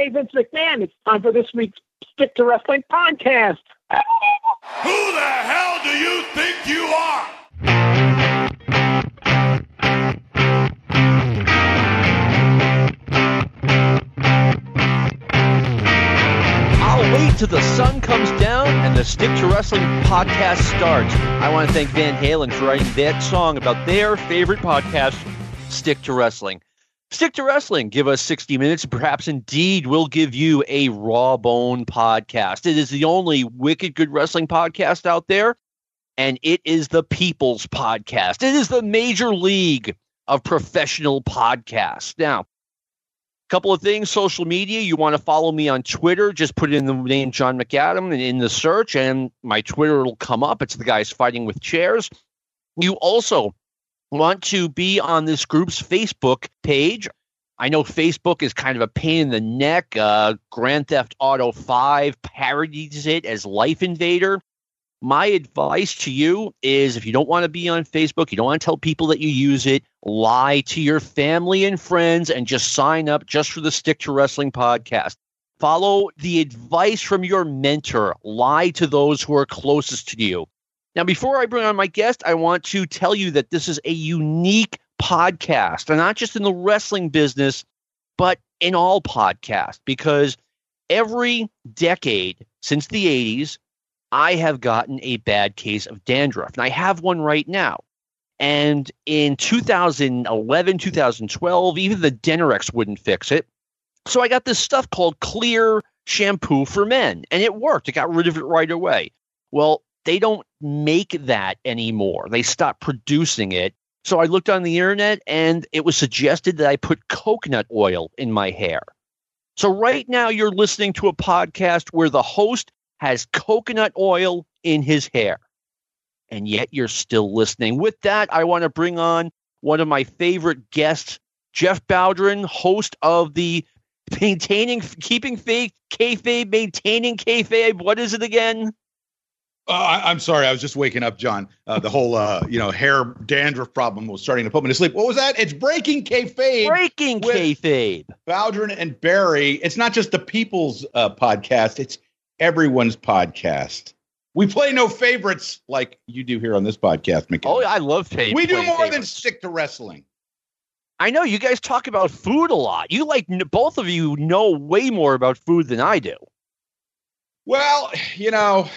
Hey, Vince McMahon, it's time for this week's Stick to Wrestling podcast. Who the hell do you think you are? I'll wait till the sun comes down and the Stick to Wrestling podcast starts. I want to thank Van Halen for writing that song about their favorite podcast, Stick to Wrestling. Stick to Wrestling. Give us 60 minutes. Perhaps indeed we'll give you a raw bone podcast. It is the only wicked good wrestling podcast out there, and it is the people's podcast. It is the major league of professional podcasts. Now, couple of things social media you want to follow me on twitter just put in the name john mcadam in the search and my twitter will come up it's the guys fighting with chairs you also want to be on this group's facebook page i know facebook is kind of a pain in the neck uh, grand theft auto 5 parodies it as life invader my advice to you is if you don't want to be on Facebook, you don't want to tell people that you use it, lie to your family and friends and just sign up just for the Stick to Wrestling podcast. Follow the advice from your mentor, lie to those who are closest to you. Now, before I bring on my guest, I want to tell you that this is a unique podcast, and not just in the wrestling business, but in all podcasts, because every decade since the 80s, I have gotten a bad case of dandruff, and I have one right now. And in 2011, 2012, even the Denorex wouldn't fix it. So I got this stuff called Clear Shampoo for Men, and it worked. It got rid of it right away. Well, they don't make that anymore. They stopped producing it. So I looked on the internet, and it was suggested that I put coconut oil in my hair. So right now, you're listening to a podcast where the host has coconut oil in his hair. And yet you're still listening. With that, I want to bring on one of my favorite guests, Jeff Bowdren, host of the Maintaining, Keeping Faith, Kayfabe, Maintaining Kayfabe. What is it again? Uh, I, am sorry, I was just waking up, John. Uh, the whole, uh, you know, hair dandruff problem was starting to put me to sleep. What was that? It's breaking kayfabe. Breaking kayfabe. Bowdren and Barry. It's not just the people's uh, podcast. It's everyone's podcast. We play no favorites like you do here on this podcast, McKenna. Oh, I love favorites. We do more favorites. than stick to wrestling. I know you guys talk about food a lot. You like both of you know way more about food than I do. Well, you know,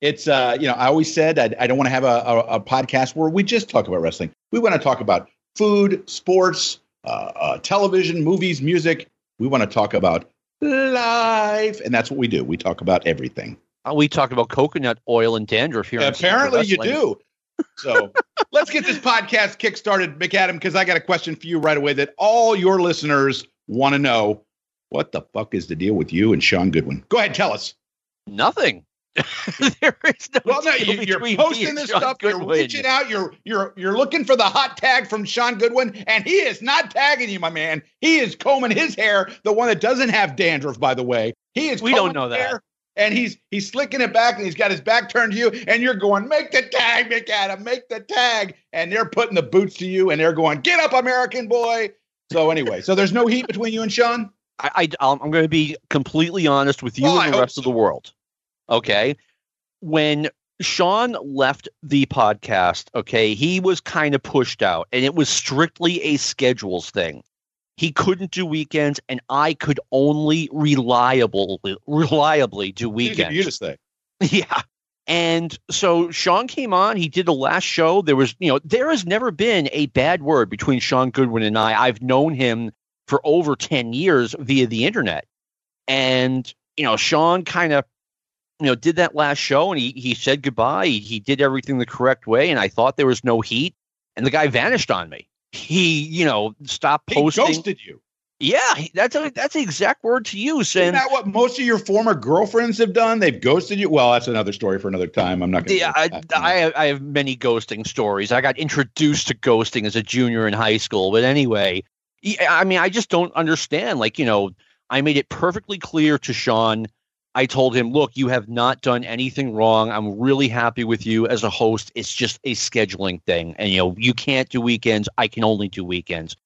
it's uh, you know, I always said I, I don't want to have a, a, a, podcast where we just talk about wrestling. We want to talk about food, sports, uh, uh, television, movies, music. We want to talk about life, and that's what we do. We talk about everything. Uh, we talk about coconut oil and dandruff here. In the past. Apparently, you do. So let's get this podcast kick started, McAdam, because I got a question for you right away that all your listeners want to know. What the fuck is the deal with you and Sean Goodwin? Go ahead, tell us. Nothing. there is no. Well, no, you, are posting this stuff. Goodwin. You're reaching out. You're you're you're looking for the hot tag from Sean Goodwin, and he is not tagging you, my man. He is combing his hair, the one that doesn't have dandruff, by the way. He is. We don't know that. Hair, and he's he's slicking it back, and he's got his back turned to you, and you're going, make the tag, McAdam, make the tag, and they're putting the boots to you, and they're going, get up, American boy. So anyway, so there's no heat between you and Sean. I, I am going to be completely honest with you well, and the rest so. of the world. Okay, when Sean left the podcast, okay, he was kind of pushed out and it was strictly a schedules thing. He couldn't do weekends and I could only reliably reliably do weekends. You just say. Yeah. And so Sean came on, he did the last show. There was, you know, there has never been a bad word between Sean Goodwin and I. I've known him for over 10 years via the internet. And, you know, Sean kind of you know, did that last show and he, he said goodbye. He, he did everything the correct way. And I thought there was no heat. And the guy vanished on me. He, you know, stopped posting. He ghosted you. Yeah, that's a, that's the exact word to use. Isn't that what most of your former girlfriends have done? They've ghosted you. Well, that's another story for another time. I'm not going to. Yeah, I, I, I have many ghosting stories. I got introduced to ghosting as a junior in high school. But anyway, I mean, I just don't understand. Like, you know, I made it perfectly clear to Sean I told him, look, you have not done anything wrong. I'm really happy with you as a host. It's just a scheduling thing. And, you know, you can't do weekends. I can only do weekends.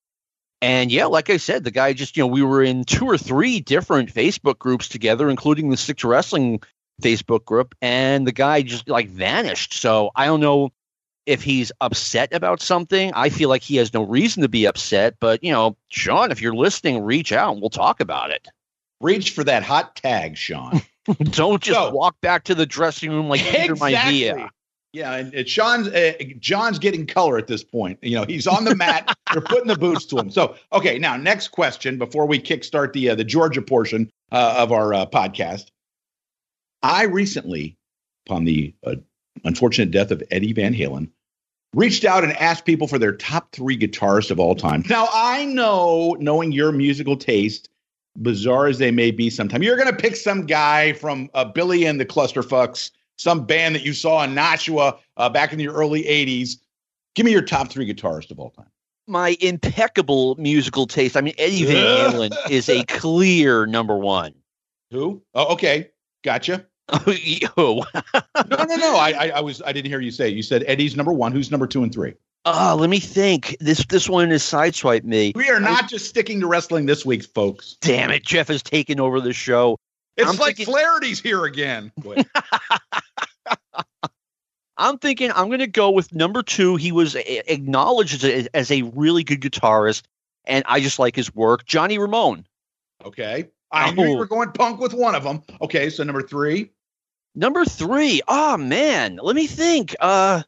And yeah, like I said, the guy just, you know, we were in two or three different Facebook groups together, including the Stick to Wrestling Facebook group, and the guy just like vanished. So I don't know if he's upset about something. I feel like he has no reason to be upset, but you know, Sean, if you're listening, reach out and we'll talk about it. Reach for that hot tag, Sean. Don't just So- walk back to the dressing room like Peter Maivia. Yeah, and, and Sean's uh, John's getting color at this point. You know, he's on the mat. They're putting the boots to him. So, okay, now next question before we kickstart the uh, the Georgia portion uh, of our uh, podcast. I recently, upon the uh, unfortunate death of Eddie Van Halen, reached out and asked people for their top three guitarists of all time. Now, I know, knowing your musical taste, bizarre as they may be sometimes, you're going to pick some guy from uh, Billy and the Clusterfucks, some band that you saw in Nashua uh, back in the early 80s. Give me your top three guitarists of all time. My impeccable musical taste. I mean, Eddie Van Halen is a clear number one. Who? Oh, okay. Gotcha. oh, No, no, no. I, I, I was, I didn't hear you say. it. You said Eddie's number one. Who's number two and three? Ah, let me think. This this one is sideswipe me. We are not just sticking to wrestling this week, folks. Damn it, Jeff has taken over the show. It's I'm like thinking- Flaherty's here again. I'm thinking I'm going to go with number two. He was a- acknowledged as a, as a really good guitarist, and I just like his work. Johnny Ramone. Okay. I knew you Oh. were going punk with one of them. Okay, so number three. Number three. Oh man, let me think. Uh,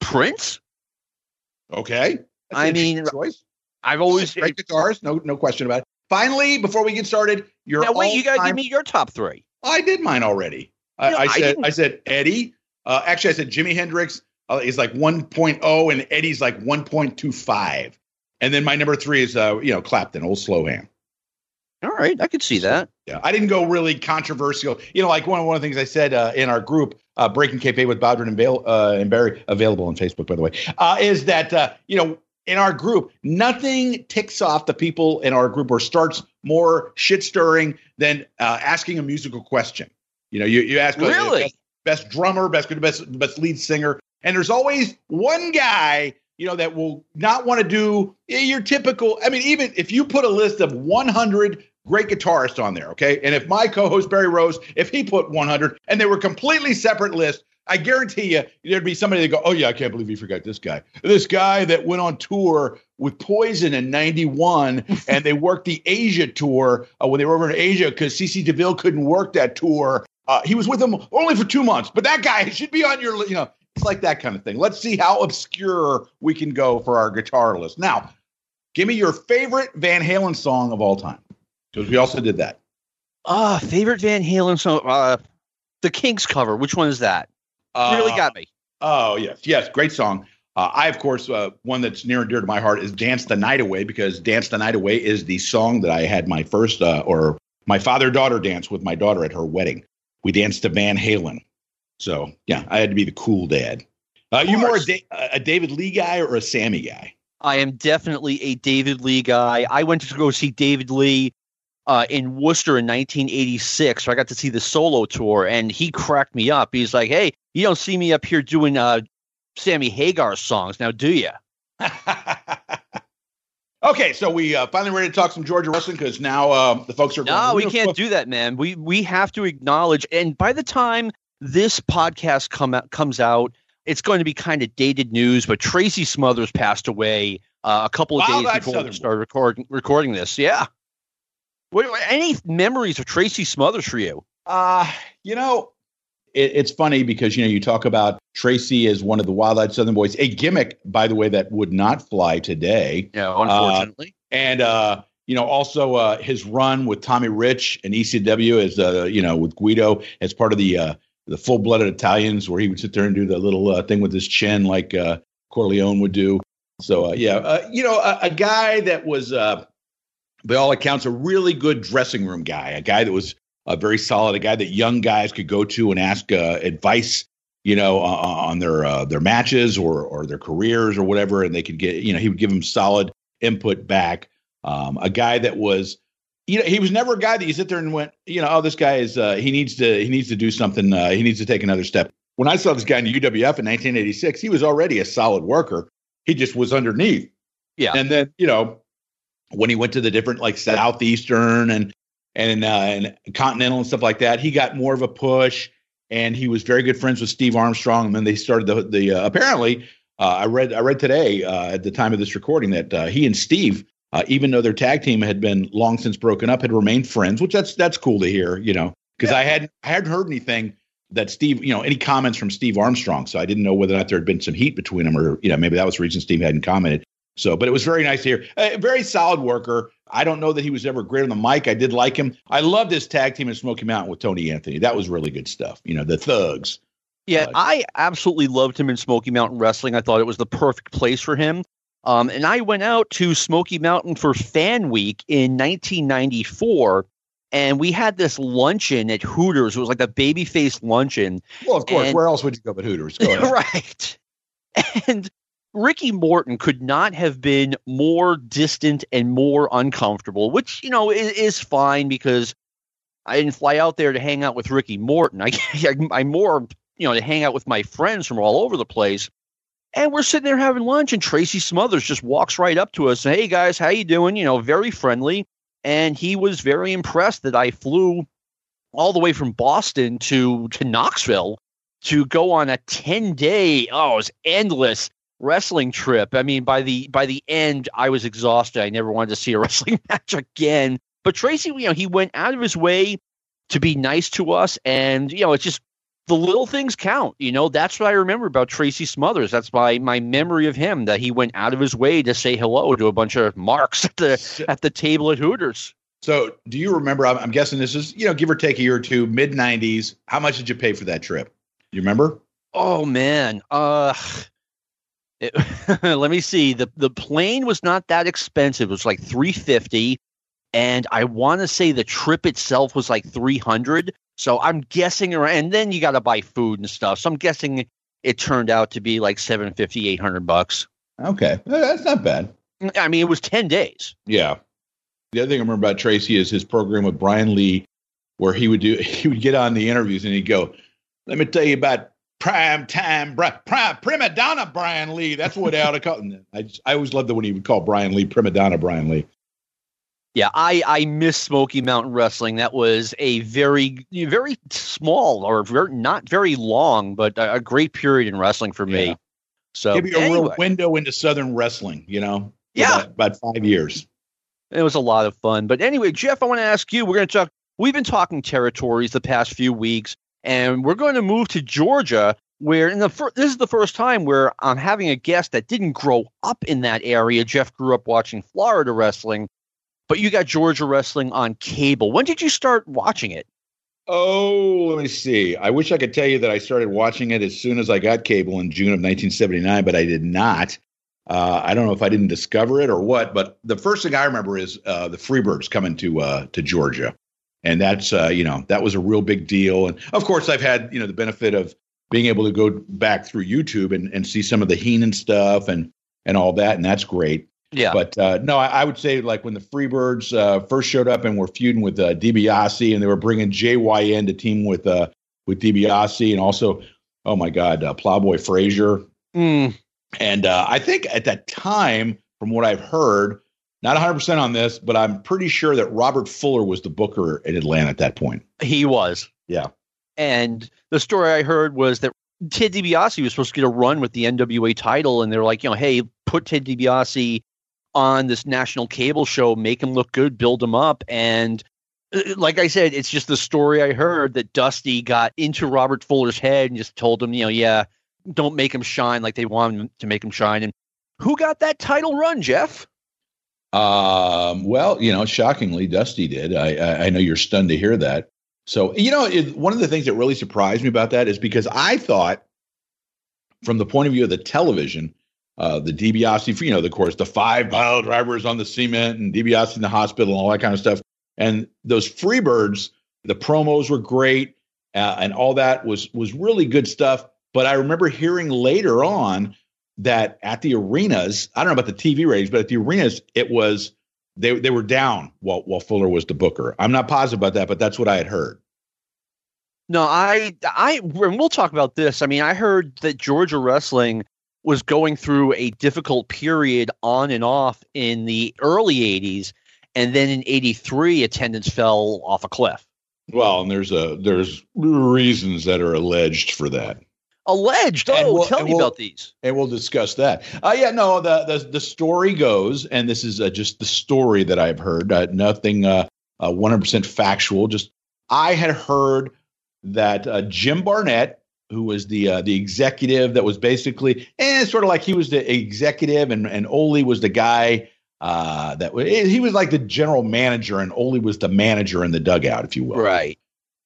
Prince. Okay. That's I mean, choice. I've always. great guitarist. No, no question about it. Finally, before we get started, your Now wait, you got to give me your top three. I did mine already. I, No, I I said didn't- I said Eddie. Uh, actually, I said Jimi Hendrix uh, is like 1.0 and Eddie's like 1.25. And then my number three is uh, you know Clapton, old slow hand. All right, I could see that. Yeah, I didn't go really controversial. You know, like one one of the things I said uh, in our group, uh, Breaking Kayfabe with Bowdren and, Bale, uh, and Barry, available on Facebook, by the way, uh, is that uh, you know in our group, nothing ticks off the people in our group or starts more shit stirring than uh, asking a musical question. You know, you you ask uh, Really? best, best drummer, best best best lead singer, and there's always one guy. You know that will not want to do your typical. I mean, even if you put a list of 100 great guitarist on there, okay, and if my co-host Barry Rose, if he put 100, and they were completely separate lists, I guarantee you there'd be somebody that go, "Oh yeah, I can't believe you forgot this guy. This guy that went on tour with Poison in '91, and they worked the Asia tour uh, when they were over in Asia because CC DeVille couldn't work that tour. Uh, he was with them only for two months, but that guy should be on your, you know, it's like that kind of thing. Let's see how obscure we can go for our guitar list. Now, give me your favorite Van Halen song of all time, because we also did that. Ah, favorite Van Halen song. Uh, the Kinks cover. Which one is that? Uh, really got me. Oh yes, yes, great song. Uh, I of course uh, one that's near and dear to my heart is "Dance the Night Away" because "Dance the Night Away" is the song that I had my first uh, or my father daughter dance with my daughter at her wedding. We danced to Van Halen, so yeah, I had to be the cool dad. Uh, you more a, da- a David Lee guy or a Sammy guy? I am definitely a David Lee guy. I went to go see David Lee uh, in Worcester in 1986. So I got to see the solo tour, and he cracked me up. He's like, "Hey, you don't see me up here doing uh, Sammy Hagar songs now, do you?" okay, so we uh, finally ready to talk some Georgia wrestling because now uh, the folks are No, we going, can't do that, man. We we have to acknowledge, and by the time this podcast come out, comes out, it's going to be kind of dated news. But Tracy Smothers passed away uh, a couple of Wow, days before Southern we started recording recording this. Yeah. What, any memories of Tracy Smothers for you? Uh, you know, it, it's funny because, you know, you talk about Tracy as one of the Wild Eyed Southern Boys, a gimmick, by the way, that would not fly today. Yeah, unfortunately. And, uh, you know, also uh, his run with Tommy Rich and ECW as, uh, you know, with Guido as part of the uh, the full blooded Italians, where he would sit there and do the little uh, thing with his chin like uh, Corleone would do. So, uh, yeah, uh, you know, a, a guy that was, uh, by all accounts, a really good dressing room guy, a guy that was uh, very solid, a guy that young guys could go to and ask uh, advice, you know, uh, on their uh, their matches or or their careers or whatever, and they could get, you know, he would give them solid input back. Um, a guy that was, you know, he was never a guy that you sit there and went, you know, oh, this guy is uh, he needs to he needs to do something, uh, he needs to take another step. When I saw this guy in UWF in 1986, he was already a solid worker. He just was underneath. Yeah. And then, you know, when he went to the different like southeastern and and uh, and continental and stuff like that, he got more of a push. And he was very good friends with Steve Armstrong. And then they started the the uh, apparently. Uh, I read I read today uh, at the time of this recording that uh, he and Steve, uh, even though their tag team had been long since broken up, had remained friends, which that's that's cool to hear, you know, because yeah. I hadn't I hadn't heard anything that Steve, you know, any comments from Steve Armstrong. So I didn't know whether or not there had been some heat between them, or you know, maybe that was the reason Steve hadn't commented. So, but it was very nice to hear. A very solid worker. I don't know that he was ever great on the mic. I did like him. I loved his tag team in Smoky Mountain with Tony Anthony. That was really good stuff. You know, the thugs. Yeah, uh, I absolutely loved him in Smoky Mountain Wrestling. I thought it was the perfect place for him. Um, and I went out to Smoky Mountain for Fan Week in 1994, and we had this luncheon at Hooters. It was like a babyface luncheon. Well, of course, and, where else would you go but Hooters? Go right. And Ricky Morton could not have been more distant and more uncomfortable, which, you know, is, is fine because I didn't fly out there to hang out with Ricky Morton. I, I, am more, you know, to hang out with my friends from all over the place. And we're sitting there having lunch, and Tracy Smothers just walks right up to us and, hey, guys, how you doing? You know, very friendly. And he was very impressed that I flew all the way from Boston to, to Knoxville to go on a 10 day, oh, it was endless wrestling trip. I mean, by the by the end, I was exhausted. I never wanted to see a wrestling match again. But Tracy, you know, he went out of his way to be nice to us, and you know, it's just the little things count. You know, that's what I remember about Tracy Smothers. That's my my memory of him that he went out of his way to say hello to a bunch of marks at the at the table at Hooters. So, do you remember? I'm, I'm guessing this is you know, give or take a year or two, mid '90s. How much did you pay for that trip? You remember? Oh man, uh, it, let me see. The the plane was not that expensive. It was like 350 and I want to say the trip itself was like 300. So I'm guessing around and then you got to buy food and stuff. So I'm guessing it turned out to be like 750 800 bucks. Okay. That's not bad. Mm, I mean, it was 10 days. Yeah. The other thing I remember about Tracy is his program with Brian Lee where he would do he would get on the interviews and he'd go, "Let me tell you about prime time, prime, prima donna Brian Lee. That's what I ought to call. I just, I always loved the when he would call Brian Lee prima donna Brian Lee. Yeah, I I miss Smoky Mountain Wrestling. That was a very very small or very, not very long, but a, a great period in wrestling for me. Yeah. So give you a anyway. real window into Southern wrestling. You know, yeah, about, about five years. It was a lot of fun. But anyway, Jeff, I want to ask you. We're going to talk. We've been talking territories the past few weeks and we're going to move to Georgia, where in the fir- this is the first time where I'm having a guest that didn't grow up in that area. Jeff grew up watching Florida wrestling, but you got Georgia wrestling on cable. When did you start watching it? Oh, let me see. I wish I could tell you that I started watching it as soon as I got cable in June of 1979, but I did not. Uh, I don't know if I didn't discover it or what, but the first thing I remember is uh, the Freebirds coming to uh, to Georgia and that's uh, you know that was a real big deal. And of course, I've had you know the benefit of being able to go back through YouTube and, and see some of the Heenan stuff and and all that, and that's great. Yeah. But uh, no, I, I, would say like when the Freebirds uh, first showed up and were feuding with uh, DiBiase, and they were bringing JYD to team with uh, with DiBiase, and also, oh my God, uh, Plowboy Frazier. Mm. And uh, I think at that time, from what I've heard, not 100% on this, but I'm pretty sure that Robert Fuller was the booker in Atlanta at that point. He was. Yeah. And the story I heard was that Ted DiBiase was supposed to get a run with the NWA title, and they're like, you know, hey, put Ted DiBiase on this national cable show, make him look good, build him up. And uh, like I said, it's just the story I heard that Dusty got into Robert Fuller's head and just told him, you know, yeah, don't make him shine like they want him to make him shine. And who got that title run, Jeff? Um, well, you know, shockingly, Dusty did. I, I know you're stunned to hear that. So, you know, it, one of the things that really surprised me about that is because I thought, from the point of view of the television, uh, the DiBiase, you know, of course, the five pile drivers on the cement and DiBiase in the hospital and all that kind of stuff. And those Freebirds, the promos were great, uh, and all that was was really good stuff. But I remember hearing later on that at the arenas, I don't know about the TV ratings, but at the arenas, it was they they were down while while Fuller was the booker. I'm not positive about that, but that's what I had heard. No, I I and we'll talk about this. I mean, I heard that Georgia wrestling was going through a difficult period on and off in the early 80s. And then in 83, attendance fell off a cliff. Well, and there's a there's reasons that are alleged for that. Alleged. And Oh, we'll- tell me we'll- about these. and we'll discuss that. Uh, yeah, no, the the the story goes, and this is uh, just the story that I've heard. Uh, nothing uh, uh, 100% factual. Just I had heard that uh, Jim Barnett, who was the uh, the executive that was basically, eh, sort of like he was the executive, and and Ole was the guy. Uh, that wa- he was like the general manager, and Ole was the manager in the dugout, if you will. Right.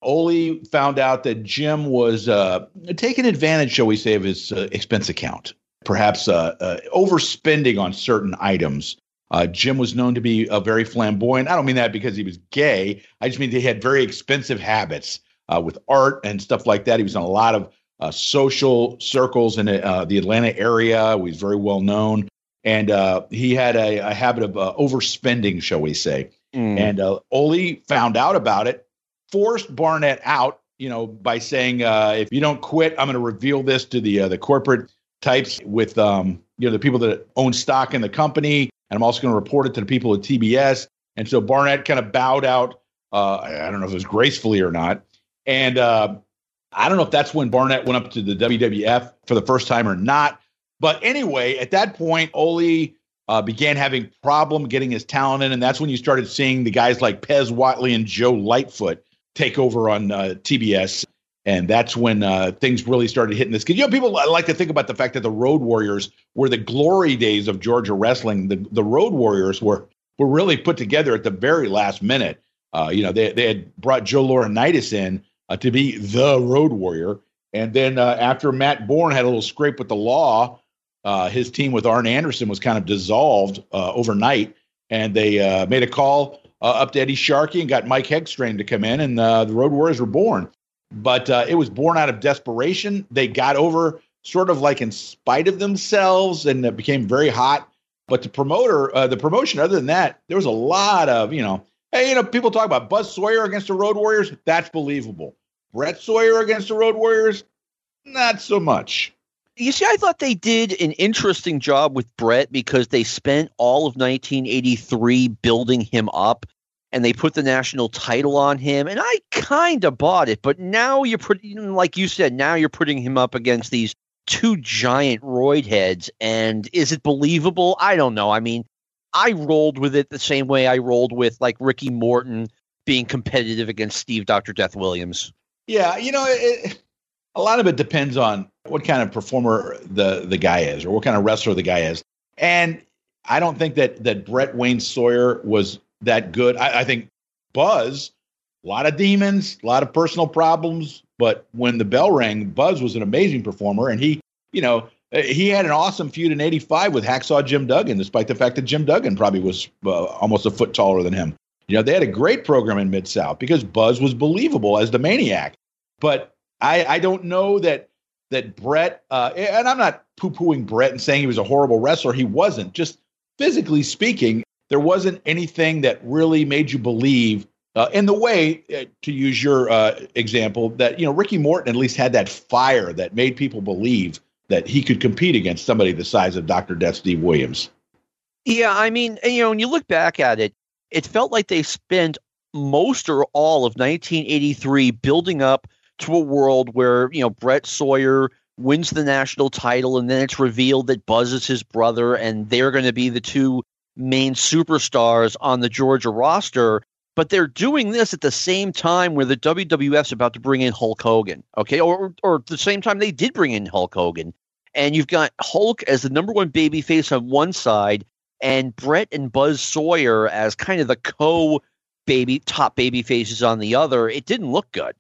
Ole found out that Jim was uh, taking advantage, shall we say, of his uh, expense account, perhaps uh, uh, overspending on certain items. Uh, Jim was known to be uh, very flamboyant. I don't mean that because he was gay. I just mean he had very expensive habits uh, with art and stuff like that. He was in a lot of uh, social circles in uh, the Atlanta area. He was very well known. And uh, he had a, a habit of uh, overspending, shall we say. Mm. And uh, Ole found out about it, forced Barnett out, you know, by saying, uh, "If you don't quit, I'm going to reveal this to the uh, the corporate types with, um, you know, the people that own stock in the company, and I'm also going to report it to the people at TBS." And so Barnett kind of bowed out. Uh, I don't know if it was gracefully or not, and uh, I don't know if that's when Barnett went up to the WWF for the first time or not. But anyway, at that point, Ole uh, began having problem getting his talent in, and that's when you started seeing the guys like Pez Whatley and Joe Lightfoot take over on uh, TBS, and that's when uh, things really started hitting this. Because you know, people like to think about the fact that the Road Warriors were the glory days of Georgia wrestling. The the Road Warriors were were really put together at the very last minute. Uh, you know, they they had brought Joe Laurinaitis in uh, to be the Road Warrior, and then uh, after Matt Borne had a little scrape with the law uh, his team with Arn Anderson was kind of dissolved uh, overnight, and they made a call uh, up to Eddie Sharkey and got Mike Hegstrand to come in, and uh, the Road Warriors were born. But uh, it was born out of desperation. They got over sort of like in spite of themselves, and it became very hot. But the promoter, uh, the promotion, other than that, there was a lot of you know, hey, you know, people talk about Buzz Sawyer against the Road Warriors. That's believable. Brett Sawyer against the Road Warriors, not so much. You see, I thought they did an interesting job with Brett because they spent all of 1983 building him up and they put the national title on him. And I kind of bought it. But now you're putting, like you said, now you're putting him up against these two giant roid heads. And is it believable? I don't know. I mean, I rolled with it the same way I rolled with like Ricky Morton being competitive against Steve Dr. Death Williams. Yeah, you know, it, a lot of it depends on what kind of performer the the guy is, or what kind of wrestler the guy is. And I don't think that that Brett Wayne Sawyer was that good. I, I think Buzz, a lot of demons, a lot of personal problems, but when the bell rang, Buzz was an amazing performer, and he, you know, he had an awesome feud in '85 with Hacksaw Jim Duggan, despite the fact that Jim Duggan probably was uh, almost a foot taller than him. You know, they had a great program in Mid South because Buzz was believable as the maniac. But I, I don't know that that Brett, uh, and I'm not poo pooing Brett and saying he was a horrible wrestler. He wasn't. Just physically speaking, there wasn't anything that really made you believe. Uh, in the way, uh, to use your uh, example, that you know Ricky Morton at least had that fire that made people believe that he could compete against somebody the size of Dr. Death Steve Williams. Yeah, I mean, you know, when you look back at it, it felt like they spent most or all of 1983 building up to a world where, you know, Brett Sawyer wins the national title and then it's revealed that Buzz is his brother and they're going to be the two main superstars on the Georgia roster. But they're doing this at the same time where the WWF's about to bring in Hulk Hogan, okay? Or, or at the same time they did bring in Hulk Hogan. And you've got Hulk as the number one babyface on one side and Brett and Buzz Sawyer as kind of the co baby top baby faces on the other, it didn't look good.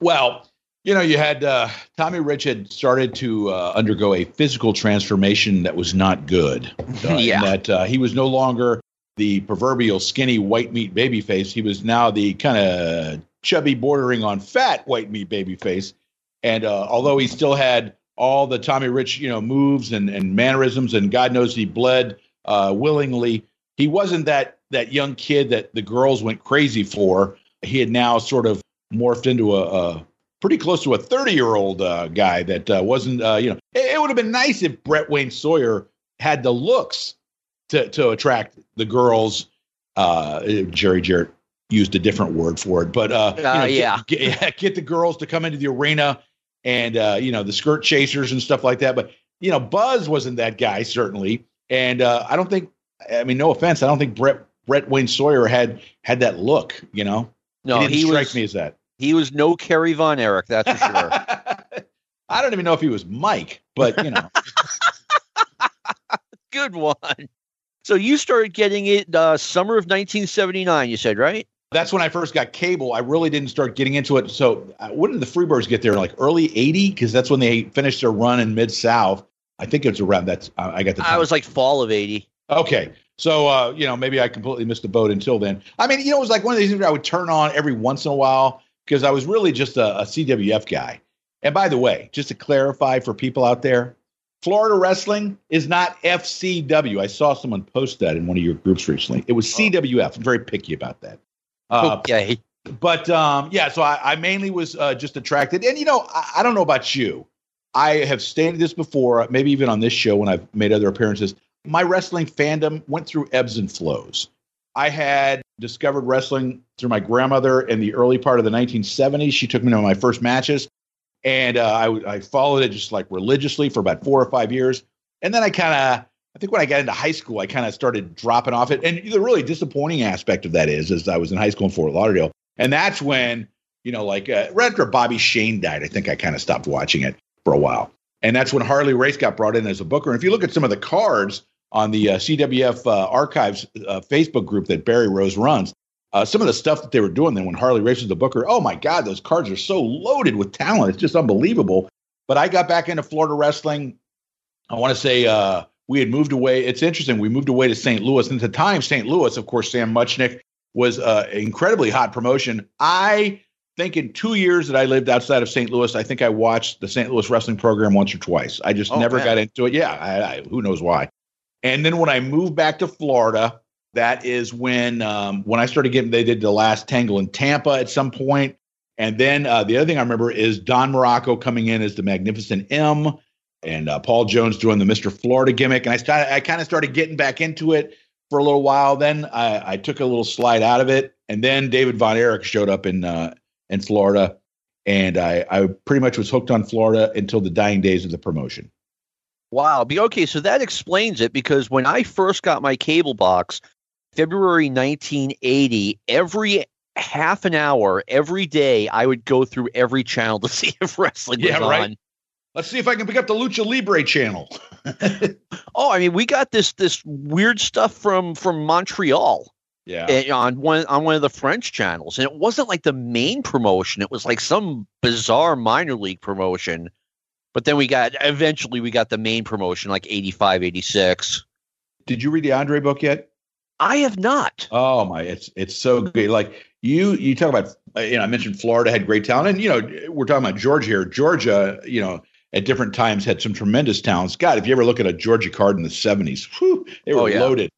Well, you know, you had uh, Tommy Rich had started to uh, undergo a physical transformation that was not good. Uh, Yeah. that uh, he was no longer the proverbial skinny white meat baby face. He was now the kind of chubby, bordering on fat white meat baby face. And uh, although he still had all the Tommy Rich, you know, moves and, and mannerisms, and God knows he bled uh, willingly, he wasn't that that young kid that the girls went crazy for. He had now sort of morphed into a, a pretty close to a 30 year old uh, guy that uh, wasn't, uh, you know, It, it would have been nice if Brett Wayne Sawyer had the looks to to attract the girls. Uh, Jerry Jarrett used a different word for it, but uh, you know, Uh, yeah. get, get, get the girls to come into the arena and uh, you know the skirt chasers and stuff like that. But you know, Buzz wasn't that guy certainly, and uh, I don't think. I mean, no offense, I don't think Brett Brett Wayne Sawyer had had that look. You know, No, he didn't he strike was me as that. he was no Kerry Von Erich, that's for sure. I don't even know if he was Mike, but you know, Good one. So you started getting it uh, summer of 1979. You said right? that's when I first got cable. I really didn't start getting into it. So uh, when did the Freebirds get there? Like early '80, because that's when they finished their run in Mid South. I think it's around that. Uh, I got the. I was like fall of 80. Okay. So, uh, you know, maybe I completely missed the boat until then. I mean, you know, it was like one of these things I would turn on every once in a while because I was really just a, a CWF guy. And by the way, just to clarify for people out there, Florida wrestling is not FCW. I saw someone post that in one of your groups recently. It was CWF. I'm very picky about that. Uh, okay. but um, yeah, so I, I mainly was uh, just attracted. And, you know, I, I don't know about you. I have stated this before, maybe even on this show when I've made other appearances. My wrestling fandom went through ebbs and flows. I had discovered wrestling through my grandmother in the early part of the 1970s. She took me to my first matches, and uh, I, I followed it just like religiously for about four or five years. And then I kind of, I think when I got into high school, I kind of started dropping off it. And the really disappointing aspect of that is, is I was in high school in Fort Lauderdale, and that's when, you know, like uh, right after Bobby Shane died, I think I kind of stopped watching it for a while. And that's when Harley Race got brought in as a booker. And if you look at some of the cards on the uh, CWF uh, Archives uh, Facebook group that Barry Rose runs, uh, some of the stuff that they were doing then when Harley Race was the booker, oh my God, those cards are so loaded with talent. It's just unbelievable. But I got back into Florida wrestling. I want to say uh, we had moved away. It's interesting. We moved away to St. Louis. And at the time, St. Louis, of course, Sam Muchnick was uh, incredibly hot promotion. I think in two years that I lived outside of St. Louis, I think I watched the St. Louis wrestling program once or twice. I just Oh, never man. got into it. Yeah, I, I, who knows why. And then when I moved back to Florida, that is when um, when I started getting. They did the last Tangle in Tampa at some point, and then uh, the other thing I remember is Don Muraco coming in as the Magnificent M, and uh, Paul Jones doing the Mister Florida gimmick. And I started, I kind of started getting back into it for a little while. Then I, I took a little slide out of it, and then David Von Erich showed up in uh, in Florida, and I, I pretty much was hooked on Florida until the dying days of the promotion. Wow. Be- Okay, so that explains it because when I first got my cable box, February 1980, every half an hour, every day, I would go through every channel to see if wrestling was right. on. Let's see if I can pick up the Lucha Libre channel. Oh, I mean, we got this this weird stuff from from Montreal Yeah. eh, on one on one of the French channels, and it wasn't like the main promotion. It was like some bizarre minor league promotion. But then we got eventually we got the main promotion, like 85, 86. Did you read the Andre book yet? I have not. Oh my, it's it's so good. Like you you talk about uh, you know I mentioned Florida had great talent, and you know we're talking about Georgia here. Georgia, you know, at different times had some tremendous talents. God, if you ever look at a Georgia card in the seventies, they were Oh, yeah. loaded.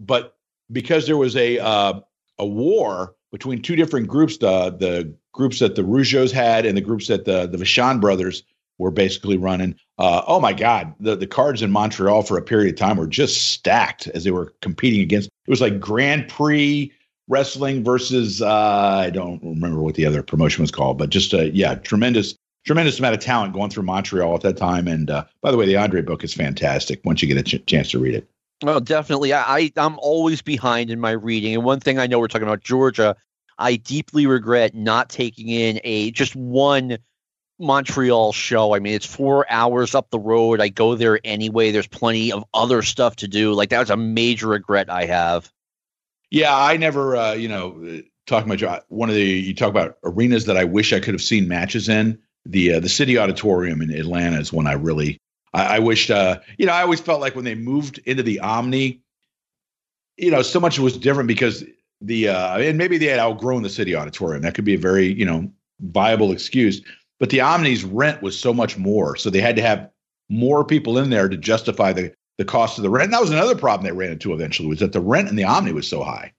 But because there was a uh, a war between two different groups, the the groups that the Rougeaus had and the groups that the the Vachon brothers were basically running. Uh, oh my God, the the cards in Montreal for a period of time were just stacked as they were competing against. It was like Grand Prix wrestling versus uh, I don't remember what the other promotion was called, but just uh, yeah, tremendous tremendous amount of talent going through Montreal at that time. And uh, by the way, the Andre book is fantastic once you get a ch- chance to read it. Well, definitely. I, I I'm always behind in my reading, and one thing I know we're talking about Georgia. I deeply regret not taking in a just one Montreal show. I mean, it's four hours up the road. I go there anyway. There's plenty of other stuff to do. Like that was a major regret I have. Yeah, I never, uh, you know, uh, talking about one of the you talk about arenas that I wish I could have seen matches in. The uh, the City Auditorium in Atlanta is one I really I, I wished. Uh, you know, I always felt like when they moved into the Omni, you know, so much was different because the uh, and maybe they had outgrown the City Auditorium. That could be a very you know viable excuse. But the Omni's rent was so much more, so they had to have more people in there to justify the the cost of the rent. And that was another problem they ran into eventually was that the rent in the Omni was so high.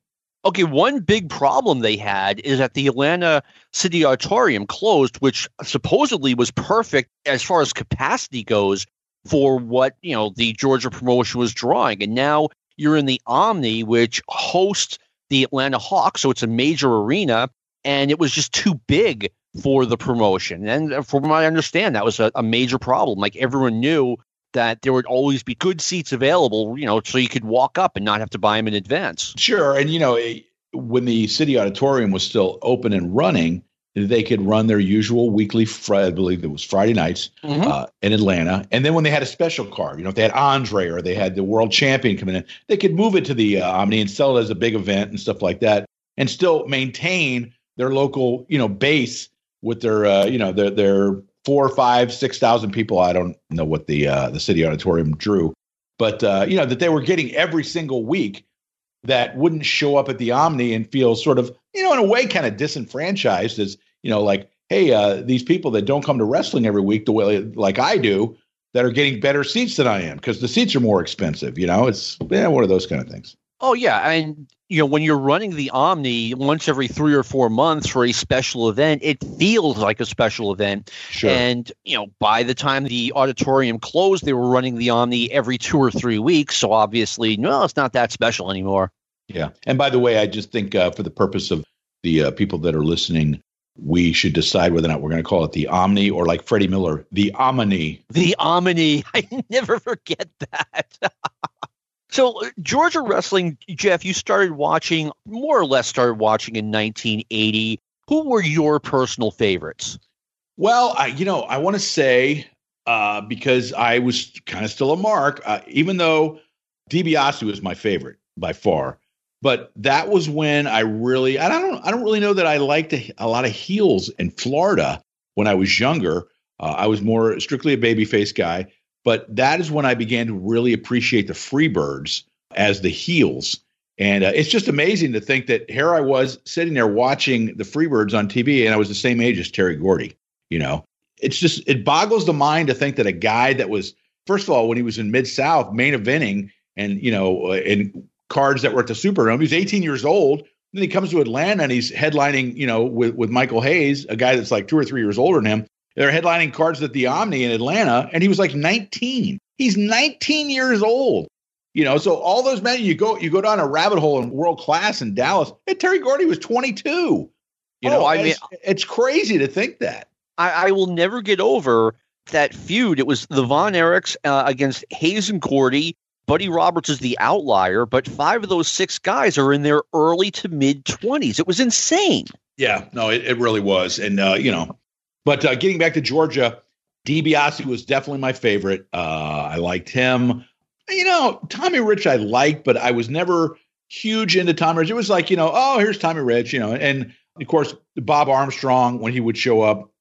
Okay, one big problem they had is that the Atlanta City Auditorium closed, which supposedly was perfect as far as capacity goes for what you know the Georgia promotion was drawing, and now you're in the Omni, which hosts the Atlanta Hawks, so it's a major arena, and it was just too big for the promotion. And from what I understand, that was a, a major problem. Like everyone knew that there would always be good seats available, you know, so you could walk up and not have to buy them in advance. Sure, and you know, when the city auditorium was still open and running, they could run their usual weekly, I believe it was Friday nights mm-hmm. uh, in Atlanta. And then when they had a special card, you know, if they had Andre or they had the world champion coming in, they could move it to the uh, Omni and sell it as a big event and stuff like that, and still maintain their local, you know, base with their, uh, you know, their their four, five, six thousand people. I don't know what the uh, the city auditorium drew, but uh, you know that they were getting every single week that wouldn't show up at the Omni and feel sort of, you know, in a way, kind of disenfranchised as, you know, like, hey, uh, these people that don't come to wrestling every week the way like I do, that are getting better seats than I am because the seats are more expensive. You know, it's yeah, one of those kind of things. Oh yeah, and you know when you're running the Omni once every three or four months for a special event, it feels like a special event. Sure. And you know by the time the auditorium closed, they were running the Omni every two or three weeks. So obviously, no, it's not that special anymore. Yeah. And by the way, I just think uh, for the purpose of the uh, people that are listening, we should decide whether or not we're going to call it the Omni or like Freddie Miller, the Omni. The Omni. I never forget that. So, uh, Georgia wrestling, Jeff, you started watching, more or less started watching in 1980. Who were your personal favorites? Well, I, you know, I want to say uh, because I was kind of still a mark, uh, even though DiBiase was my favorite by far. But that was when I really, I don't, I don't really know that I liked a, a lot of heels in Florida when I was younger. Uh, I was more strictly a babyface guy. But that is when I began to really appreciate the Freebirds as the heels. And uh, it's just amazing to think that here I was sitting there watching the Freebirds on TV, and I was the same age as Terry Gordy. You know, it's just, it boggles the mind to think that a guy that was, first of all, when he was in Mid South main eventing and, you know, uh, in cards that were at the Superdome, he was 18 years old. Then he comes to Atlanta and he's headlining, you know, with, with Michael Hayes, a guy that's like two or three years older than him. They're headlining cards at the Omni in Atlanta, and he was like 19. He's 19 years old. You know, so all those men, you go you go down a rabbit hole in world class in Dallas. And Terry Gordy was 22. You oh, know, I mean, it's, crazy to think that. I, I, will never get over that feud. It was the Von Erichs uh, against Hayes and Gordy. Buddy Roberts is the outlier, but five of those six guys are in their early to mid 20s. It was insane. Yeah, no, it, it really was. And, uh, you know, but uh, getting back to Georgia, DiBiase was definitely my favorite. Uh, I liked him. You know, Tommy Rich I liked, but I was never huge into Tommy Rich. It was like, you know, oh, here's Tommy Rich, you know, and of course, Bob Armstrong when he would show up.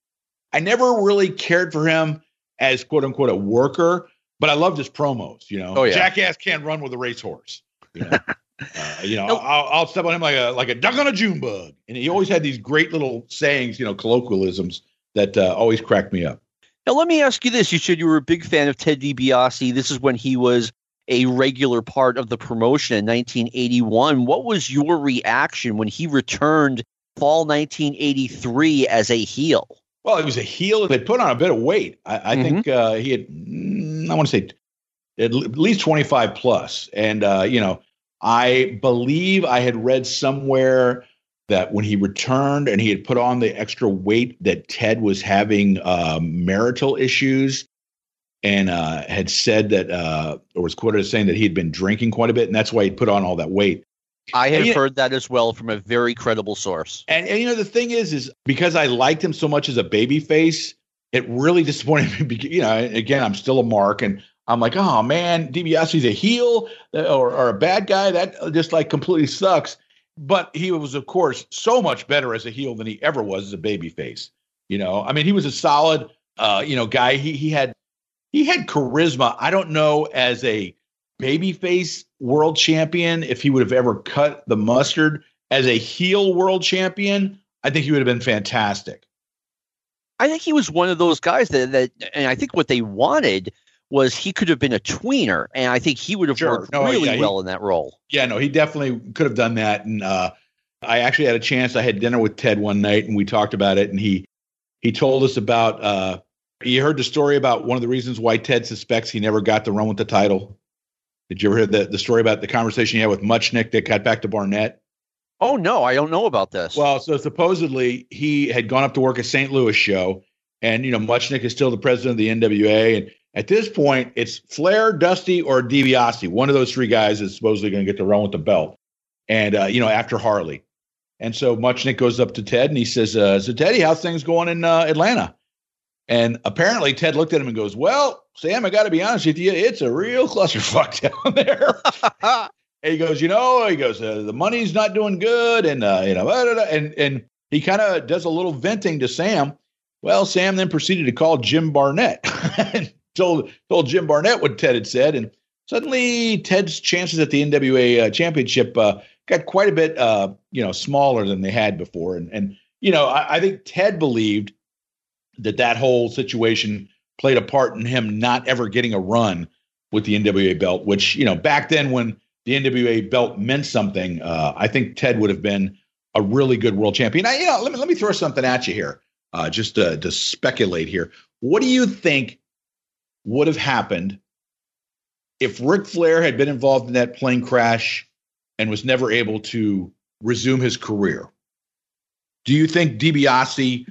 I never really cared for him as quote unquote a worker, but I loved his promos, you know. Oh, yeah. Jackass can't run with a racehorse. You know, uh, you know nope. I'll, I'll, step on him like a like a duck on a June bug. And he always had these great little sayings, you know, colloquialisms that uh, always cracked me up. Now, let me ask you this. You said you were a big fan of Ted DiBiase. This is when he was a regular part of the promotion in 1981. What was your reaction when he returned fall 1983 as a heel? Well, he was a heel that put on a bit of weight. I, I mm-hmm. think uh, he had, mm, I want to say, at least 25 plus. And, uh, you know, I believe I had read somewhere that when he returned and he had put on the extra weight, that Ted was having uh, marital issues and uh, had said that, uh, or was quoted as saying that he had been drinking quite a bit, and that's why he put on all that weight. I have and, heard that as well from a very credible source. And, and you know the thing is, is because I liked him so much as a baby face, it really disappointed me. You know, again, I'm still a mark, and I'm like, oh man, DiBiase's a heel uh, or, or a bad guy. That just like completely sucks. But he was, of course, so much better as a heel than he ever was as a babyface. You know, I mean, he was a solid, uh, you know, guy. He he had he had charisma. I don't know as a babyface world champion if he would have ever cut the mustard. As a heel world champion, I think he would have been fantastic. I think he was one of those guys that that, and I think what they wanted was he could have been a tweener, and I think he would have sure. worked no, really yeah, well he, in that role. Yeah, no, he definitely could have done that. And uh, I actually had a chance. I had dinner with Ted one night, and we talked about it. And he he told us about uh, You heard the story about one of the reasons why Ted suspects he never got the run with the title. Did you ever hear the, the story about the conversation he had with Muchnick that got back to Barnett? Oh no, I don't know about this. Well, so supposedly he had gone up to work at St. Louis show, and you know Muchnick is still the president of the NWA, and at this point it's Flair, Dusty, or DiBiase. One of those three guys is supposedly going to get the run with the belt, and uh, you know after Harley, and so Muchnick goes up to Ted and he says, uh, "So Teddy, how's things going in uh, Atlanta?" And apparently Ted looked at him and goes, "Well, Sam, I got to be honest with you, it's a real clusterfuck down there." And he goes, you know, he goes, uh, the money's not doing good, and uh, you know, and and he kind of does a little venting to Sam. Well, Sam then proceeded to call Jim Barnett told told Jim Barnett what Ted had said, and suddenly Ted's chances at the NWA uh, championship uh, got quite a bit, uh, you know, smaller than they had before, and and you know, I, I think Ted believed that that whole situation played a part in him not ever getting a run with the NWA belt, which you know back then when the NWA belt meant something, uh, I think Ted would have been a really good world champion. I, you know, let me let me throw something at you here, uh, just to, to speculate here. What do you think would have happened if Ric Flair had been involved in that plane crash and was never able to resume his career? Do you think DiBiase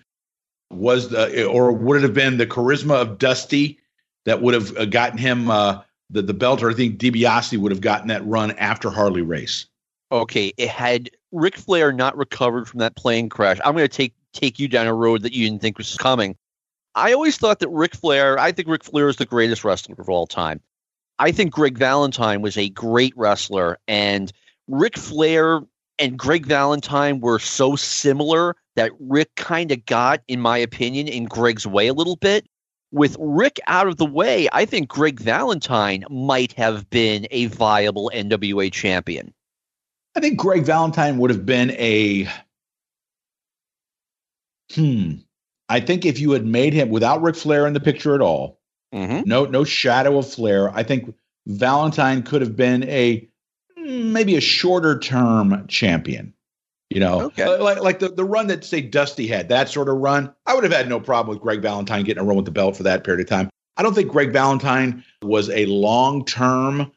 was the, or would it have been the charisma of Dusty that would have uh, gotten him? Uh, the, the belt, or I think DiBiase would have gotten that run after Harley Race. Okay, it had Ric Flair not recovered from that plane crash. I'm going to take take you down a road that you didn't think was coming. I always thought that Ric Flair, I think Ric Flair is the greatest wrestler of all time. I think Greg Valentine was a great wrestler, and Ric Flair and Greg Valentine were so similar that Rick kind of got, in my opinion, in Greg's way a little bit with Rick out of the way, I think Greg Valentine might have been a viable NWA champion. I think Greg Valentine would have been a. Hmm. I think if you had made him without Ric Flair in the picture at all, mm-hmm. no no shadow of Flair, I think Valentine could have been a maybe a shorter term champion. You know, okay. like like the, the run that say Dusty had, that sort of run, I would have had no problem with Greg Valentine getting a run with the belt for that period of time. I don't think Greg Valentine was a long term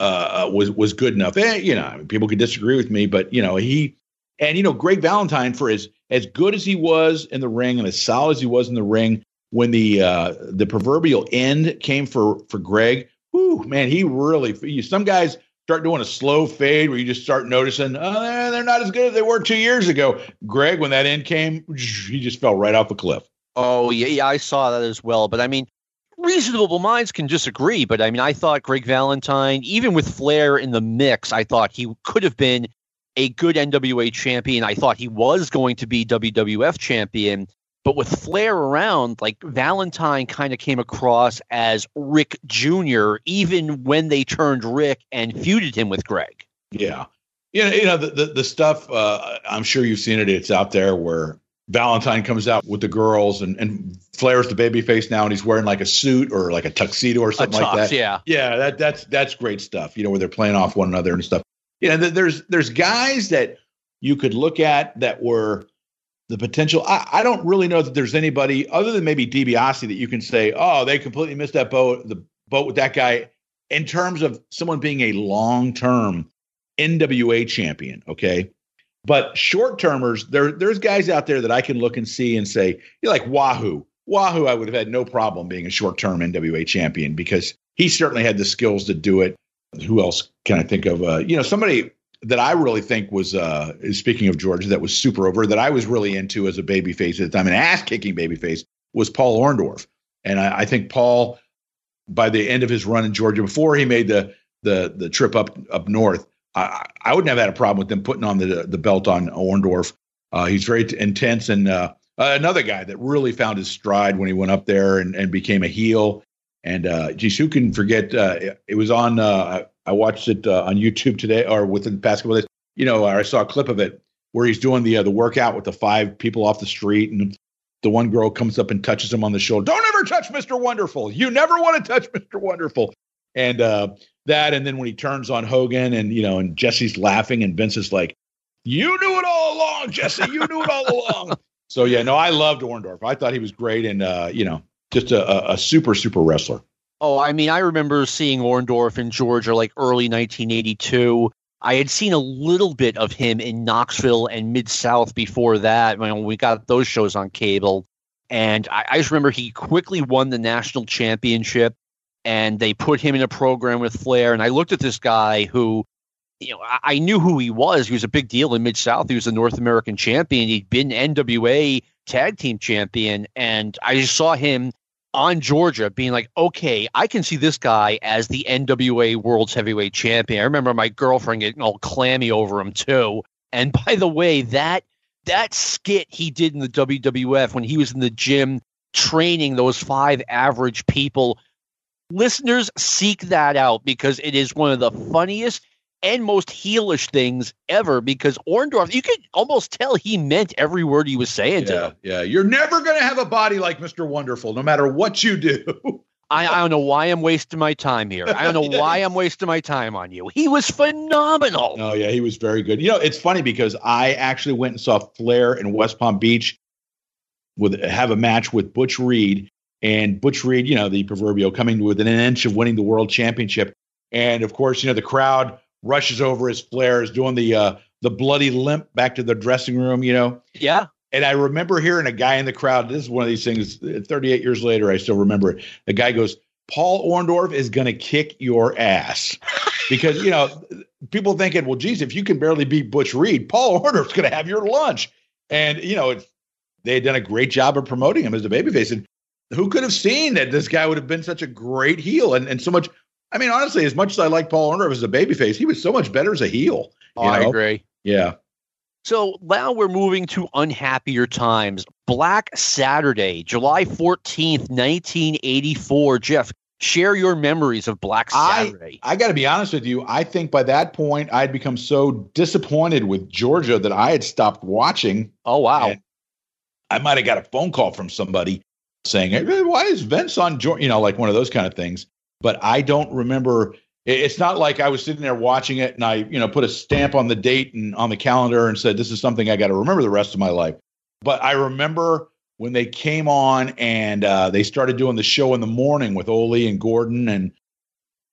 uh, was was good enough. Eh, you know, people could disagree with me, but you know he and you know Greg Valentine for as as good as he was in the ring and as solid as he was in the ring when the uh, the proverbial end came for for Greg. Whew, man, he really. Some guys start doing a slow fade where you just start noticing, oh, they're not as good as they were two years ago. Greg, when that end came, he just fell right off the cliff. Oh, yeah, yeah, I saw that as well. But I mean, reasonable minds can disagree. But I mean, I thought Greg Valentine, even with Flair in the mix, I thought he could have been a good NWA champion. I thought he was going to be WWF champion. But with Flair around, like Valentine kind of came across as Rick Jr., even when they turned Rick and feuded him with Greg. Yeah. You know, you know the, the, the stuff, uh, I'm sure you've seen it. It's out there where Valentine comes out with the girls and, and Flair's the baby face now and he's wearing like a suit or like a tuxedo or something tux, like that. Yeah. Yeah. That, that's, that's great stuff, you know, where they're playing off one another and stuff. You know, there's, there's guys that you could look at that were the potential. I, I, don't really know that there's anybody other than maybe DiBiase that you can say, oh, they completely missed that boat, the boat with that guy in terms of someone being a long term NWA champion. Okay. But short termers, there, there's guys out there that I can look and see and say, you're like Wahoo. Wahoo, I would have had no problem being a short term NWA champion because he certainly had the skills to do it. Who else can I think of? Uh, you know, somebody that I really think was uh speaking of George that was super over that I was really into as a babyface at the time, an ass kicking babyface was Paul Orndorff. And I, I, think Paul, by the end of his run in Georgia, before he made the the the trip up up north, I, I wouldn't have had a problem with them putting on the the belt on Orndorff. Uh, he's very t- intense and uh, another guy that really found his stride when he went up there and, and became a heel. And uh, geez, who can forget? Uh, it was on. Uh, I watched it uh, on YouTube today, or within the past couple days. You know, I saw a clip of it where he's doing the uh, the workout with the five people off the street, and the one girl comes up and touches him on the shoulder. Don't ever touch Mr. Wonderful. You never want to touch Mr. Wonderful. And uh, that, and then when he turns on Hogan, and you know, and Jesse's laughing, and Vince is like, "You knew it all along, Jesse. You knew it all along." So yeah, no, I loved Orndorff. I thought he was great, and uh, you know, just a, a, super super wrestler. Oh, I mean, I remember seeing Orndorff in Georgia like early 1982. I had seen a little bit of him in Knoxville and Mid South before that when we got those shows on cable. And I, I, just remember he quickly won the national championship and they put him in a program with Flair. And I looked at this guy who, you know, I, I knew who he was. He was a big deal in Mid South. He was a North American champion. He'd been NWA tag team champion. And I just saw him on Georgia being like, okay, I can see this guy as the NWA World's Heavyweight Champion. I remember my girlfriend getting all clammy over him too. And by the way, that that skit he did in the WWF when he was in the gym training those five average people, listeners seek that out because it is one of the funniest and most heelish things ever because Orndorff, you could almost tell he meant every word he was saying yeah, to them. Yeah, you're never going to have a body like Mr. Wonderful, no matter what you do. I, I don't know why I'm wasting my time here. I don't know why I'm wasting my time on you. He was phenomenal. Oh, yeah, he was very good. You know, it's funny because I actually went and saw Flair in West Palm Beach with have a match with Butch Reed. And Butch Reed, you know, the proverbial coming within an inch of winning the world championship. And of course, you know, the crowd rushes over as Flair is doing the uh, the bloody limp back to the dressing room, you know. Yeah. And I remember hearing a guy in the crowd. This is one of these things. 38 years later, I still remember it. The guy goes, "Paul Orndorff is going to kick your ass," because you know people thinking, "Well, geez, if you can barely beat Butch Reed, Paul Orndorff's going to have your lunch." And you know, they had done a great job of promoting him as a babyface. And who could have seen that this guy would have been such a great heel and, and so much I mean, honestly, as much as I like Paul Orndorff as a babyface, he was so much better as a heel. Oh, I agree. Yeah. So now we're moving to unhappier times. Black Saturday, July 14th, 1984. Jeff, share your memories of Black Saturday. I, I got to be honest with you. I think by that point, I'd become so disappointed with Georgia that I had stopped watching. Oh, wow. I might have got a phone call from somebody saying, hey, why is Vince on Georgia? You know, like one of those kind of things but I don't remember. It's not like I was sitting there watching it and I, you know, put a stamp on the date and on the calendar and said, this is something I got to remember the rest of my life. But I remember when they came on and uh, they started doing the show in the morning with Ole and Gordon and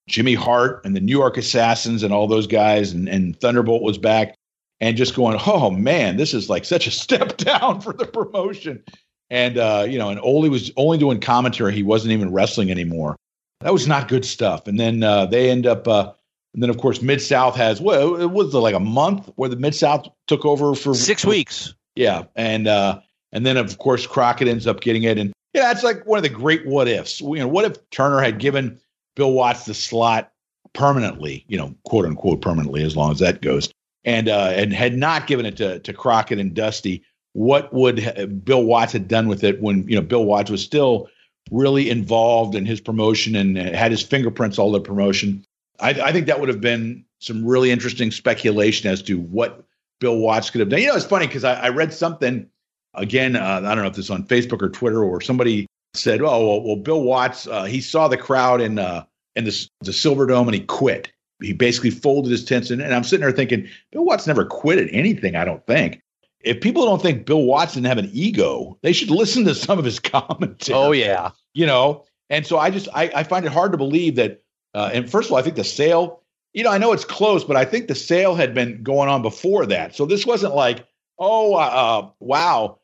Jimmy Hart and the New York Assassins and all those guys, and, and Thunderbolt was back, and just going, oh man, this is like such a step down for the promotion. And uh, you know, and Ole was only doing commentary; he wasn't even wrestling anymore. That was not good stuff. And then uh, they end up, uh, and then of course Mid South has well, it was like a month where the Mid South took over for six weeks. Yeah, and uh, and then of course Crockett ends up getting it, and yeah, it's like one of the great what ifs. You know, what if Turner had given Bill Watts the slot permanently? You know, quote unquote permanently, as long as that goes, and uh, and had not given it to to Crockett and Dusty. What would Bill Watts have done with it when you know Bill Watts was still really involved in his promotion and had his fingerprints all the promotion. I, I, think that would have been some really interesting speculation as to what Bill Watts could have done. You know, it's funny because I, I, read something again. Uh, I don't know if this is on Facebook or Twitter or somebody said, "Oh, well, well Bill Watts uh, he saw the crowd in uh, in the the Silver Dome and he quit. He basically folded his tents." And, and I'm sitting there thinking, Bill Watts never quit at anything. I don't think if people don't think Bill Watson have an ego, they should listen to some of his commentary. Oh yeah, you know. And so I just I, I find it hard to believe that. Uh, and first of all, I think the sale. You know, I know it's close, but I think the sale had been going on before that. So this wasn't like, oh uh, uh wow,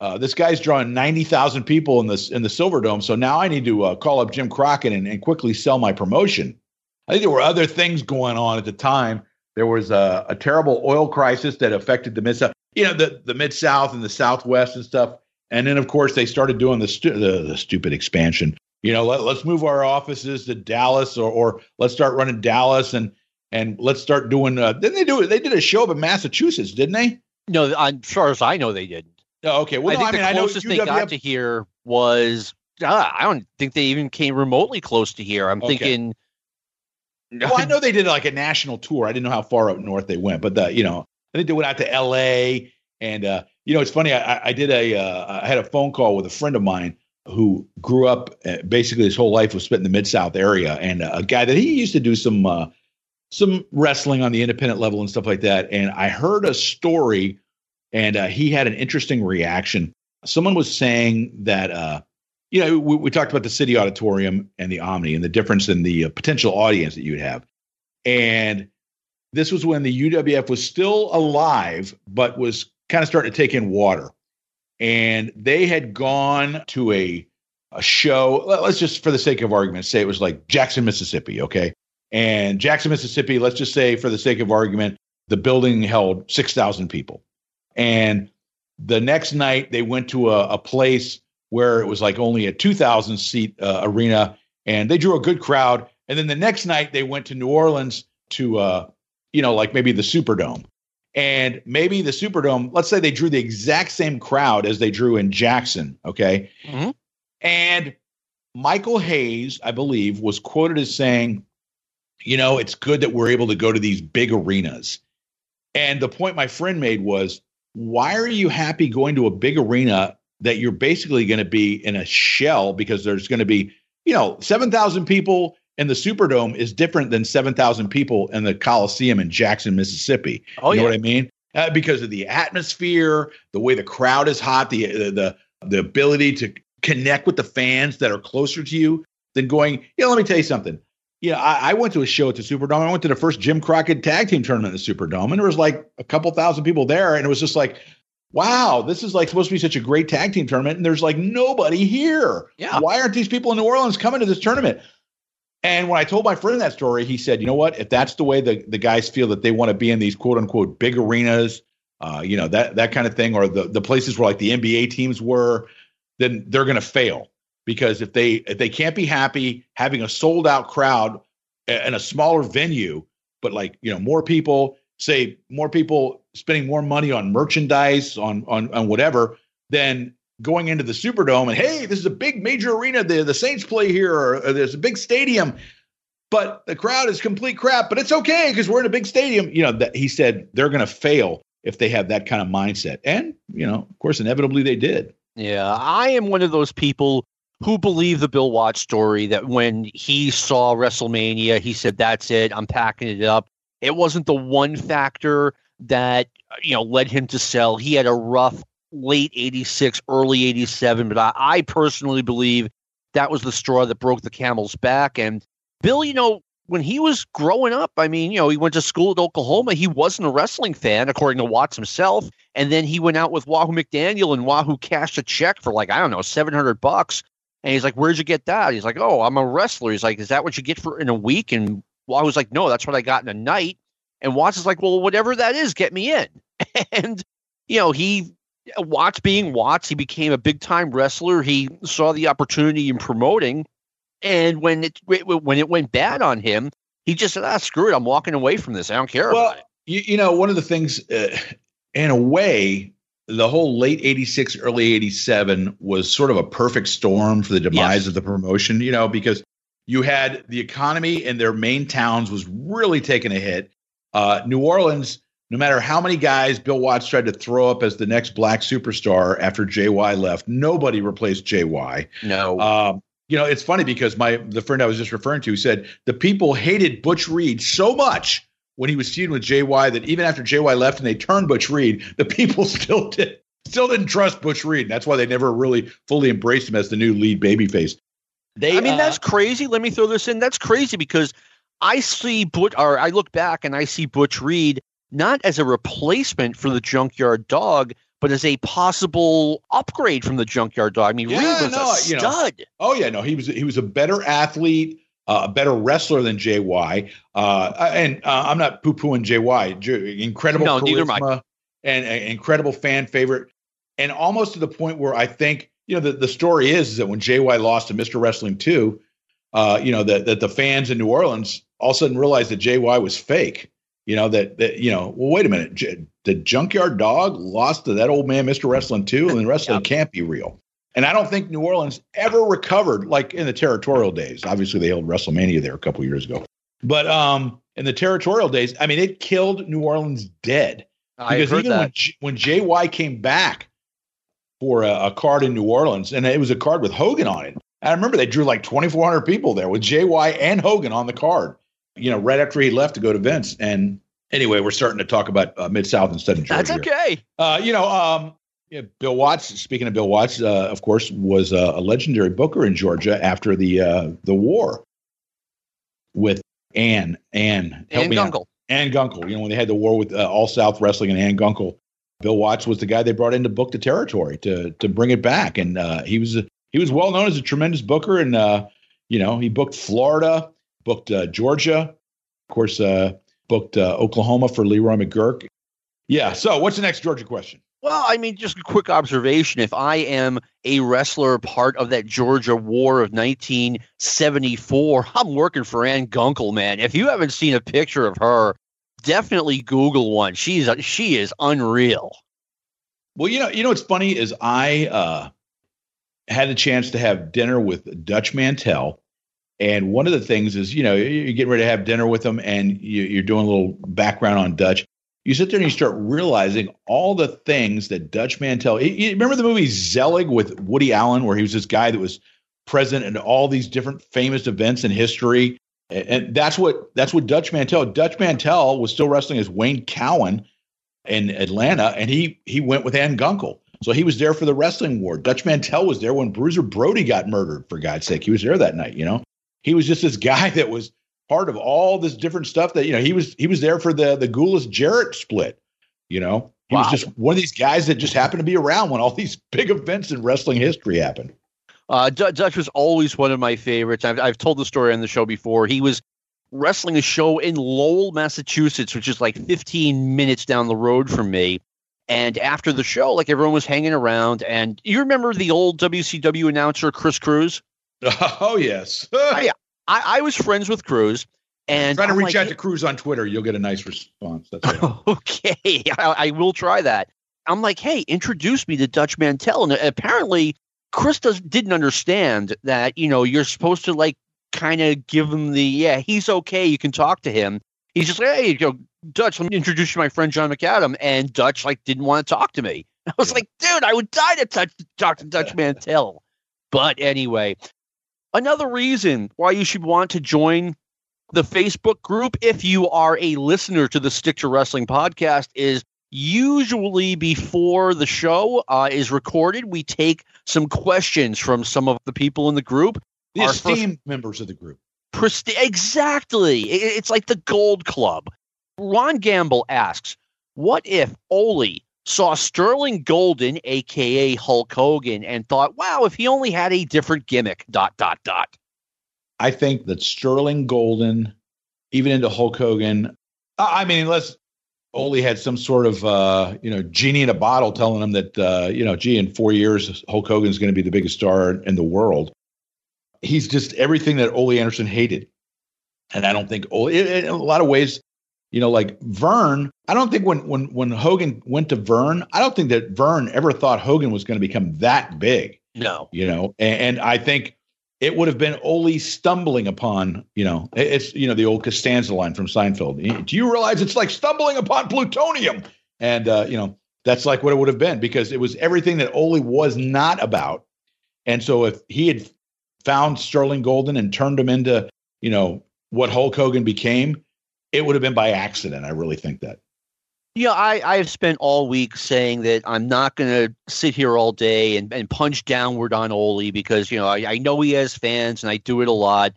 uh, this guy's drawing ninety thousand people in this in the Silver Dome. So now I need to uh, call up Jim Crockett and, and quickly sell my promotion. I think there were other things going on at the time. There was a, a terrible oil crisis that affected the Mid you know the the mid south and the southwest and stuff. And then of course they started doing the stu- the, the, stupid expansion. You know, let, let's move our offices to Dallas or or let's start running Dallas and and let's start doing. Uh, didn't they do it? They did a show up in Massachusetts, didn't they? No, as far as I know, they didn't. Oh, okay. Well, I think no, I the closest they got to here was uh, I don't think they even came remotely close to here. I'm okay. thinking. well, I know they did like a national tour. I didn't know how far up north they went, but the you know think they went out to L.A. And uh, you know, it's funny. I, I did a uh, I had a phone call with a friend of mine who grew up uh, basically his whole life was spent in the mid South area, and uh, a guy that he used to do some uh, some wrestling on the independent level and stuff like that. And I heard a story, and uh, he had an interesting reaction. Someone was saying that you know, we, we talked about the city auditorium and the Omni and the difference in the potential audience that you'd have. And this was when the UWF was still alive, but was kind of starting to take in water. And they had gone to a a show. Let's just, for the sake of argument, say it was like Jackson, Mississippi. Okay. And Jackson, Mississippi, let's just say, for the sake of argument, the building held 6,000 people. And the next night, they went to a, a place where it was like only a 2,000 seat uh, arena and they drew a good crowd. And then the next night, they went to New Orleans to, uh, you know, like maybe the Superdome. And maybe the Superdome, let's say they drew the exact same crowd as they drew in Jackson. Okay. Mhm. And Michael Hayes, I believe, was quoted as saying, you know, it's good that we're able to go to these big arenas. And the point my friend made was, why are you happy going to a big arena that you're basically going to be in a shell because there's going to be, you know, 7,000 people in the Superdome is different than 7,000 people in the Coliseum in Jackson, Mississippi. Oh, you know yeah. what I mean? Uh, because of the atmosphere, the way the crowd is hot, the, the the the ability to connect with the fans that are closer to you than going. You know, let me tell you something. You know, I, I went to a show at the Superdome. I went to the first Jim Crockett tag team tournament at the Superdome, and there was like a couple thousand people there, and it was just like, wow, this is like supposed to be such a great tag team tournament, and there's like nobody here. Yeah. Why aren't these people in New Orleans coming to this tournament? And when I told my friend that story, he said, you know what? If that's the way the, the guys feel that they want to be in these quote unquote big arenas, uh, you know, that that kind of thing, or the, the places where like the NBA teams were, then they're gonna fail. Because if they if they can't be happy having a sold out crowd a- in a smaller venue, but like, you know, more people, say more people spending more money on merchandise, on on on whatever, than going into the Superdome and hey, this is a big major arena. The the Saints play here, or, or there's a big stadium, but the crowd is complete crap. But it's okay because we're in a big stadium. You know that he said they're going to fail if they have that kind of mindset, and you know, of course, inevitably they did. Yeah, I am one of those people who believe the Bill Watts story that when he saw WrestleMania, he said, "That's it. I'm packing it up." It wasn't the one factor that you know led him to sell. He had a rough late '86, early '87, but I, I personally believe that was the straw that broke the camel's back. And Bill, you know, when he was growing up, I mean, you know, he went to school at Oklahoma. He wasn't a wrestling fan, according to Watts himself. And then he went out with Wahoo McDaniel, and Wahoo cashed a check for like I don't know, seven hundred bucks. And he's like, "Where'd you get that?" He's like, "Oh, I'm a wrestler." He's like, "Is that what you get for in a week?" And Wahoo's like, "No, that's what I got in a night." And Watts is like, "Well, whatever that is, get me in." and you know, he Watts being Watts, he became a big time wrestler. He saw the opportunity in promoting, and when it when it went bad on him, he just said, "Ah, screw it, I'm walking away from this. I don't care Well, about it." you, you know, one of the things, uh, in a way, the whole late 86, early 87 was sort of a perfect storm for the demise Yes. of the promotion, you know, because you had the economy in their main towns was really taking a hit. Uh, New Orleans, no matter how many guys Bill Watts tried to throw up as the next black superstar after JYD left, nobody replaced JYD. No, Um, you know, it's funny because my the friend I was just referring to said the people hated Butch Reed so much when he was feuding with JYD that even after JYD left and they turned Butch Reed, the people still did still didn't trust Butch Reed. That's why they never really fully embraced him as the new lead babyface. They, I mean, uh, that's crazy. Let me throw this in. That's crazy because I see Butch, or I look back and I see Butch Reed not as a replacement for the Junkyard Dog, but as a possible upgrade from the Junkyard Dog. I mean, Yeah, Reed was no, a you know, stud. Oh yeah, no, he was he was a better athlete, uh, a better wrestler than JYD. Uh, and uh, I'm not poo pooing JYD. J- incredible No, neither am I. charisma and an incredible fan favorite, and almost to the point where I think you know the, the story is, is that when JYD lost to Mr. Wrestling two, uh, you know that that the fans in New Orleans all of a sudden realized that JYD was fake. You know that that you know. Well, wait a minute. J- the Junkyard Dog lost to that old man, Mr. Wrestling two and the wrestling Yep. can't be real. And I don't think New Orleans ever recovered like in the territorial days. Obviously, they held WrestleMania there a couple years ago. But um, in the territorial days, I mean, it killed New Orleans dead. I Because heard even that. when J- when JYD came back for a, a card in New Orleans, and it was a card with Hogan on it. I remember they drew like 2,400 people there with JYD and Hogan on the card. You know, right after he left to go to Vince. And anyway, we're starting to talk about uh, Mid South instead of Georgia. That's okay. Uh, you know, um, Yeah, Bill Watts. Speaking of Bill Watts, uh, of course, was uh, a legendary booker in Georgia after the uh, the war with Ann Ann and Gunkel. Ann Gunkel. You know when they had the war with uh, All South Wrestling and Ann Gunkel, Bill Watts was the guy they brought in to book the territory to to bring it back, and uh, he was he was well known as a tremendous booker, and uh, you know he booked Florida, booked uh, Georgia, of course, uh, booked uh, Oklahoma for Leroy McGuirk. Yeah. So what's the next Georgia question? Well, I mean, just a quick observation. If I am a wrestler part of that Georgia War of 1974, I'm working for Ann Gunkel, man. If you haven't seen a picture of her, definitely Google one. She's she is unreal. Well, you know, you know what's funny is I uh, had a chance to have dinner with Dutch Mantell, and one of the things is, you know, you're getting ready to have dinner with them and you're doing a little background on Dutch you sit there and you start realizing all the things that Dutch Mantell. You remember the movie Zelig with Woody Allen, where he was this guy that was present in all these different famous events in history, and that's what that's what Dutch Mantell. Dutch Mantell was still wrestling as Wayne Cowan in Atlanta, and he he went with Ann Gunkel. So he was there for the wrestling war. Dutch Mantell was there when Bruiser Brody got murdered. For God's sake, he was there that night. You know, he was just this guy that was part of all this different stuff that you know he was he was there for the the Gulas Jarrett split. You know, he wow. was just one of these guys that just happened to be around when all these big events in wrestling history happened. Uh, Dutch was always one of my favorites. I've, I've told the story on the show before. He was wrestling a show in Lowell, Massachusetts, which is like 15 minutes down the road from me. And after the show, like everyone was hanging around. And you remember the old WCW announcer, Chris Cruise? Oh, yes. Oh, I, I, I was friends with Cruise. And trying to I'm reach like, out to Cruise on Twitter, you'll get a nice response. That's okay, I, I, will try that. I'm like, hey, introduce me to Dutch Mantell, and apparently Chris does didn't understand that you know you're supposed to like kind of give him the yeah he's okay, you can talk to him. He's just like, hey, you know, Dutch, let me introduce you to my friend John McAdam, and Dutch like didn't want to talk to me. I was yeah. like, dude, I would die to touch, talk to Dutch Mantell. But anyway, Another reason why you should want to join the Facebook group if you are a listener to the Stick to Wrestling podcast is usually before the show uh, is recorded, we take some questions from some of the people in the group. The Our esteemed first, members of the group. Presti- exactly. It's like the Gold Club. Ron Gamble asks, what if Ole saw Sterling Golden, aka Hulk Hogan, and thought, wow, if he only had a different gimmick, dot, dot, dot. I think that Sterling Golden, even into Hulk Hogan, I mean, unless Ole had some sort of, uh, you know, genie in a bottle telling him that, uh, you know, gee, in four years, Hulk Hogan is going to be the biggest star in the world. He's just everything that Ole Anderson hated. And I don't think Ole, in a lot of ways, you know, like Vern, I don't think when when when Hogan went to Vern, I don't think that Vern ever thought Hogan was going to become that big. No. You know, and, and I think it would have been Ole stumbling upon, you know, it's you know the old Costanza line from Seinfeld. Do you realize it's like stumbling upon plutonium? And uh, you know, that's like what it would have been because it was everything that Ole was not about. And so if he had found Sterling Golden and turned him into, you know, what Hulk Hogan became, it would have been by accident. I really think that. Yeah, I, I've spent all week saying that I'm not going to sit here all day and, and punch downward on Ole because, you know, I, I know he has fans and I do it a lot.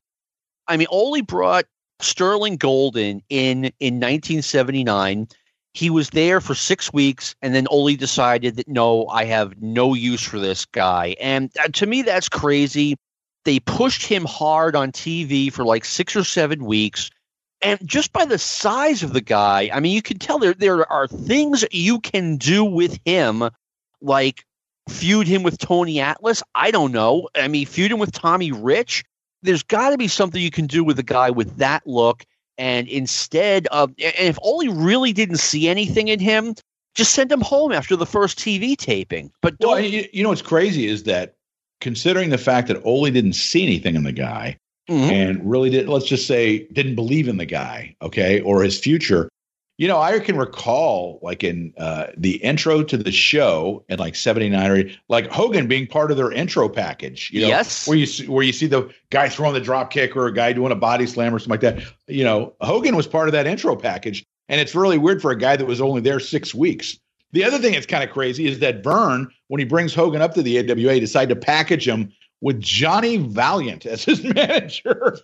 I mean, Ole brought Sterling Golden in in 1979. He was there for six weeks, and then Ole decided that no, I have no use for this guy. And uh, to me, that's crazy. They pushed him hard on TV for like six or seven weeks and just by the size of the guy, I mean, you can tell there there are things you can do with him, like feud him with Tony Atlas. I don't know. I mean, feud him with Tommy Rich. There's got to be something you can do with a guy with that look. And instead of, and if Ole really didn't see anything in him, just send him home after the first TV taping. But don't. Well, you, you know what's crazy is that considering the fact that Ole didn't see anything in the guy, mm-hmm. and really did let's just say didn't believe in the guy, okay, or his future. You know, I can recall like in uh, the intro to the show in like '79 or like Hogan being part of their intro package. You know, yes, where you see, where you see the guy throwing the drop kick or a guy doing a body slam or something like that. You know, Hogan was part of that intro package, and it's really weird for a guy that was only there six weeks The other thing that's kind of crazy is that Vern, when he brings Hogan up to the AWA, decided to package him with Johnny Valiant as his manager.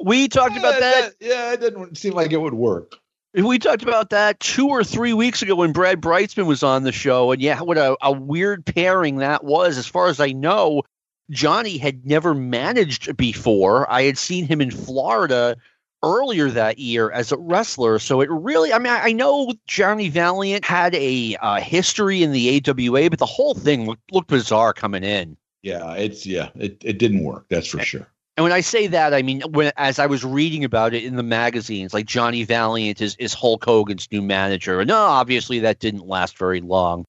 We talked about that. Yeah, it didn't seem like it would work. We talked about that two or three weeks ago when Brad Brightsman was on the show. And yeah, what a, a weird pairing that was. As far as I know, Johnny had never managed before. I had seen him in Florida earlier that year as a wrestler. So it really, I mean, I know Johnny Valiant had a uh, history in the AWA, but the whole thing looked, looked bizarre coming in. Yeah, it's yeah, it, it didn't work. That's for sure. And when I say that, I mean when as I was reading about it in the magazines, like Johnny Valiant is is Hulk Hogan's new manager. And no, obviously that didn't last very long.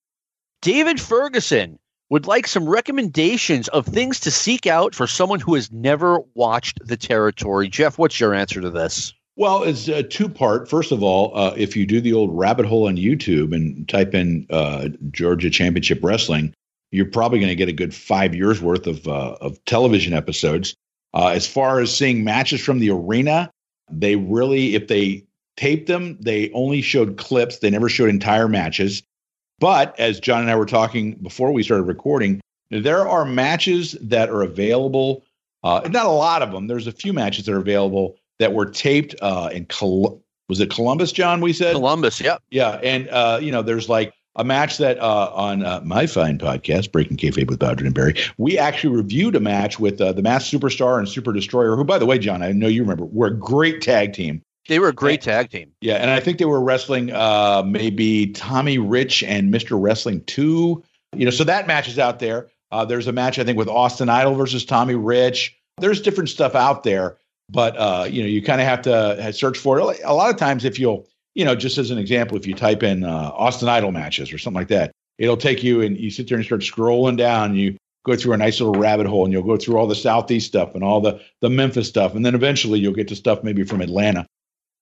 David Ferguson would like some recommendations of things to seek out for someone who has never watched the territory. Jeff, what's your answer to this? Well, it's a two part. First of all, uh, if you do the old rabbit hole on YouTube and type in uh, Georgia Championship Wrestling, you're probably going to get a good five years worth of uh, of television episodes. Uh, as far as seeing matches from the arena, they really, if they taped them, they only showed clips. They never showed entire matches. But as John and I were talking before we started recording, there are matches that are available. Uh, not a lot of them. There's a few matches that are available that were taped uh, in Col- was it Columbus, John? We said Columbus. Yep. Yeah, and uh, you know, there's like a match that uh, on uh, my fine podcast, Breaking Kayfabe with Bowdren and Barry, we actually reviewed a match with uh, the Masked Superstar and Super Destroyer, who, by the way, John, I know you remember, were a great tag team. They were a great tag team. Yeah, and I think they were wrestling uh, maybe Tommy Rich and Mr. Wrestling 2. You know, so that match is out there. Uh, there's a match, I think, with Austin Idol versus Tommy Rich. There's different stuff out there, but, uh, you know, you kind of have to search for it. A lot of times, if you'll, you know, just as an example, if you type in uh, Austin Idol matches or something like that, it'll take you and you sit there and start scrolling down. And you go through a nice little rabbit hole, and you'll go through all the Southeast stuff and all the the Memphis stuff, and then eventually you'll get to stuff maybe from Atlanta.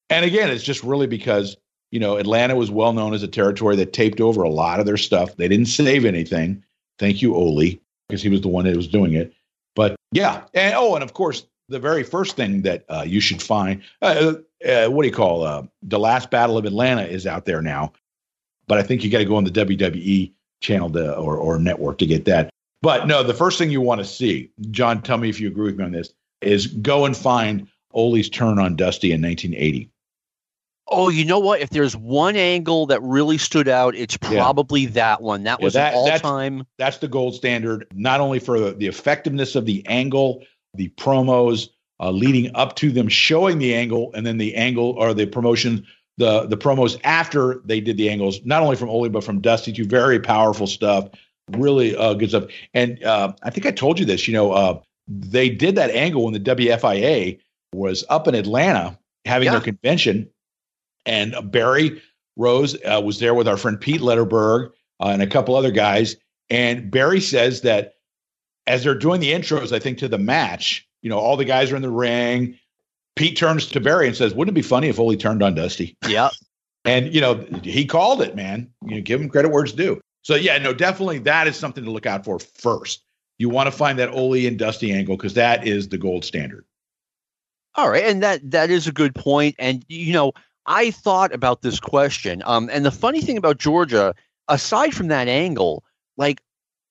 And again, it's just really because you know Atlanta was well known as a territory that taped over a lot of their stuff. They didn't save anything. Thank you, Ole, because he was the one that was doing it. But yeah, and oh, and of course, the very first thing that uh, you should find. Uh, uh, what do you call uh, the last battle of Atlanta is out there now, but I think you got to go on the WWE channel to, or or network to get that. But no, the first thing you want to see, John, tell me if you agree with me on this, is go and find Ole's turn on Dusty in 1980. Oh, you know what? If there's one angle that really stood out, it's probably yeah. that one. That was yeah, that, all time. That's, that's, the gold standard, not only for the effectiveness of the angle, the promos, uh, leading up to them showing the angle and then the angle or the promotion the the promos after they did the angles not only from Ole but from Dusty too very powerful stuff really uh, good stuff and uh, I think I told you this you know uh, they did that angle when the WFIA was up in Atlanta having yeah. their convention and Barry Rose uh, was there with our friend Pete Lederberg uh, and a couple other guys and Barry says that as they're doing the intros I think to the match you know, all the guys are in the ring. Pete turns to Barry and says, "Wouldn't it be funny if Ole turned on Dusty?" Yeah. And you know, he called it, man. You know, give him credit where it's due. So yeah, no, definitely that is something to look out for first. You want to find that Ole and Dusty angle because that is the gold standard. All right, and that that is a good point. And you know, I thought about this question. Um, and the funny thing about Georgia, aside from that angle, like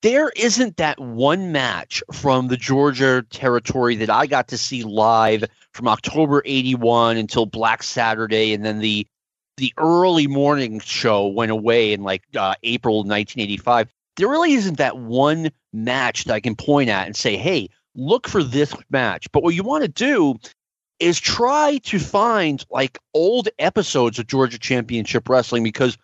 there isn't that one match from the Georgia territory that I got to see live from October 81 until Black Saturday and then the the early morning show went away in like uh, April 1985. There really isn't that one match that I can point at and say, "Hey, look for this match." But what you want to do is try to find like old episodes of Georgia Championship Wrestling because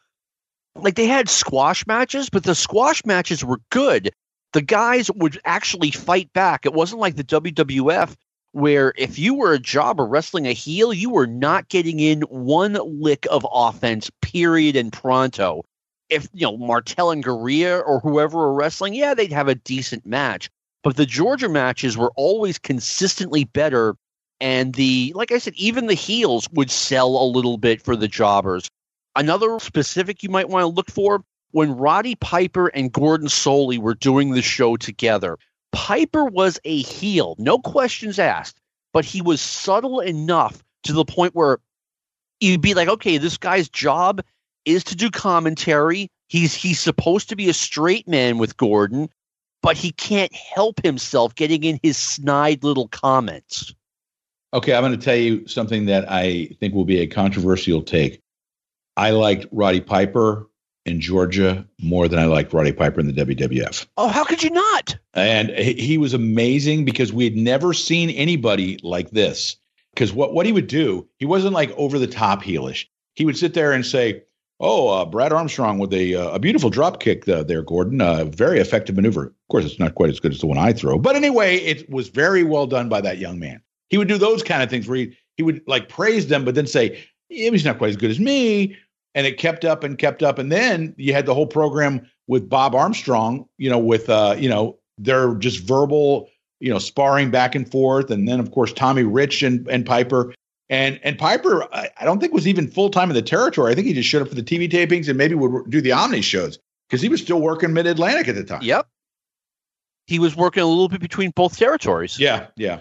like they had squash matches, but the squash matches were good. The guys would actually fight back. It wasn't like the WWF where if you were a jobber wrestling a heel, you were not getting in one lick of offense, period, and pronto. If you know Martel and Garea or whoever were wrestling, yeah, they'd have a decent match. But the Georgia matches were always consistently better. And the like I said, even the heels would sell a little bit for the jobbers. Another specific you might want to look for when Roddy Piper and Gordon Solie were doing the show together. Piper was a heel, no questions asked, but he was subtle enough to the point where you'd be like, okay, this guy's job is to do commentary. He's he's supposed to be a straight man with Gordon, but he can't help himself getting in his snide little comments. Okay, I'm going to tell you something that I think will be a controversial take. I liked Roddy Piper in Georgia more than I liked Roddy Piper in the WWF. Oh, how could you not? And he was amazing because we had never seen anybody like this. Because what, what he would do, he wasn't like over the top heelish. He would sit there and say, Oh, uh, Brad Armstrong with a uh, a beautiful drop kick uh, there, Gordon. Uh, very effective maneuver. Of course, it's not quite as good as the one I throw, but anyway, it was very well done by that young man. He would do those kind of things where he, he would like praise them, but then say, yeah, he's not quite as good as me. And it kept up and kept up. And then you had the whole program with Bob Armstrong, you know, with, uh, you know, they're just verbal, you know, sparring back and forth. And then, of course, Tommy Rich and, and Piper. And and Piper, I, I don't think was even full time in the territory. I think he just showed up for the TV tapings and maybe would do the Omni shows because he was still working Mid Atlantic at the time. Yep. He was working a little bit between both territories. Yeah, yeah.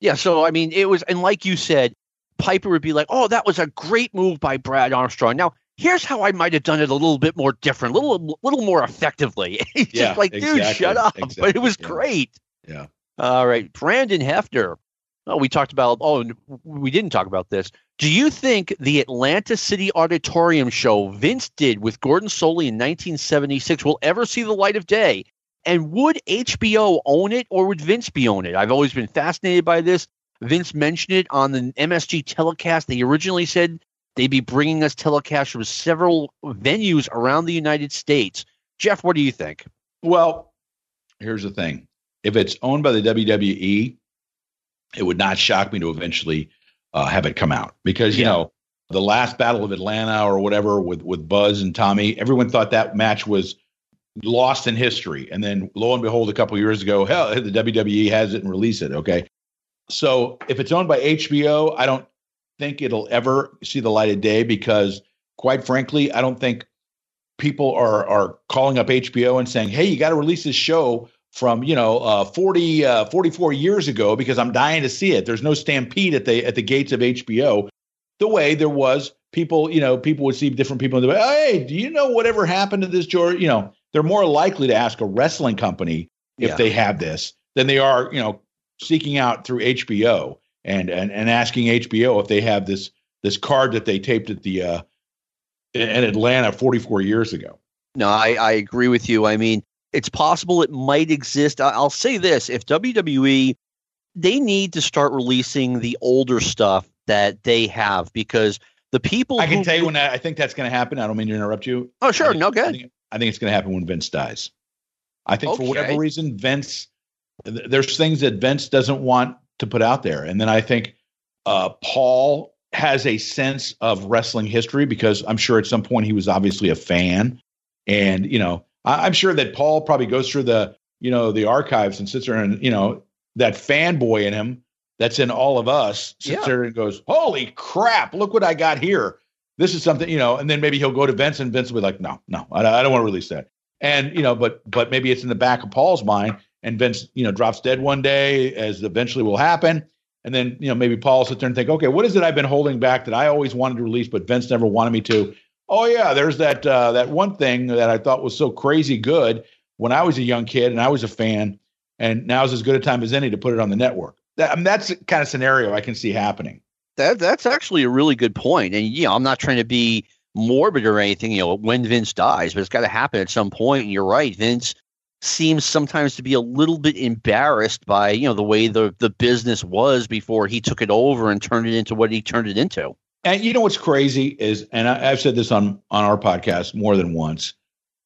Yeah, so I mean, it was, and like you said, Piper would be like, "Oh, that was a great move by Brad Armstrong." Now, here's how I might have done it a little bit more different, a little, little more effectively. He's Yeah, just like, dude, exactly, shut up. But it was yeah. great. Yeah. All right, Brandon Hefner. Oh, we talked about. Oh, we didn't talk about this. Do you think the Atlanta City Auditorium show Vince did with Gordon Solie in 1976 will ever see the light of day? And would HBO own it or would Vince be own it? I've always been fascinated by this. Vince mentioned it on the MSG telecast. They originally said they'd be bringing us telecasts from several venues around the United States. Jeff, what do you think? Well, here's the thing: if it's owned by the WWE, it would not shock me to eventually uh, have it come out because you Yeah. know the last Battle of Atlanta or whatever with with Buzz and Tommy, everyone thought that match was lost in history, and then lo and behold, a couple years ago, hell, the WWE has it and release it. Okay, so if it's owned by HBO, I don't think it'll ever see the light of day because, quite frankly, I don't think people are are calling up HBO and saying, "Hey, you got to release this show from you know uh, 40 uh, 44 years ago because I'm dying to see it." There's no stampede at the at the gates of HBO, the way there was people. You know, people would see different people and they'd be, "Hey, do you know whatever happened to this George?" You know, they're more likely to ask a wrestling company if Yeah. they have this than they are, you know, seeking out through HBO and and and asking HBO if they have this this card that they taped at the uh, in Atlanta 44 years ago. No, I, I agree with you. I mean, it's possible it might exist. I, I'll say this if WWE, they need to start releasing the older stuff that they have because the people I can who- tell you when I, I think that's going to happen. I don't mean to interrupt you. Oh, sure. Think- No, I good. think, I think it's going to happen when Vince dies. I think for whatever reason, Vince, th- there's things that Vince doesn't want to put out there. And then I think uh, Paul has a sense of wrestling history because I'm sure at some point he was obviously a fan. And, you know, I, I'm sure that Paul probably goes through the, you know, the archives and sits there and, you know, that fanboy in him that's in all of us sits Yeah. there and goes, holy crap, look what I got here this is something you know and then maybe he'll go to vince and vince will be like no no i, I don't want to release that and you know but but maybe it's in the back of paul's mind and vince you know drops dead one day as eventually will happen and then you know maybe paul will sit there and think okay what is it i've been holding back that i always wanted to release but vince never wanted me to oh yeah there's that uh, that one thing that i thought was so crazy good when i was a young kid and i was a fan and now's as good a time as any to put it on the network that, I mean, that's kind of scenario i can see happening That that's actually a really good point. And you know, I'm not trying to be morbid or anything, you know, when Vince dies, but it's got to happen at some point. And you're right, Vince seems sometimes to be a little bit embarrassed by, you know, the way the the business was before he took it over and turned it into what he turned it into. And you know what's crazy is, and I, I've said this on on our podcast more than once.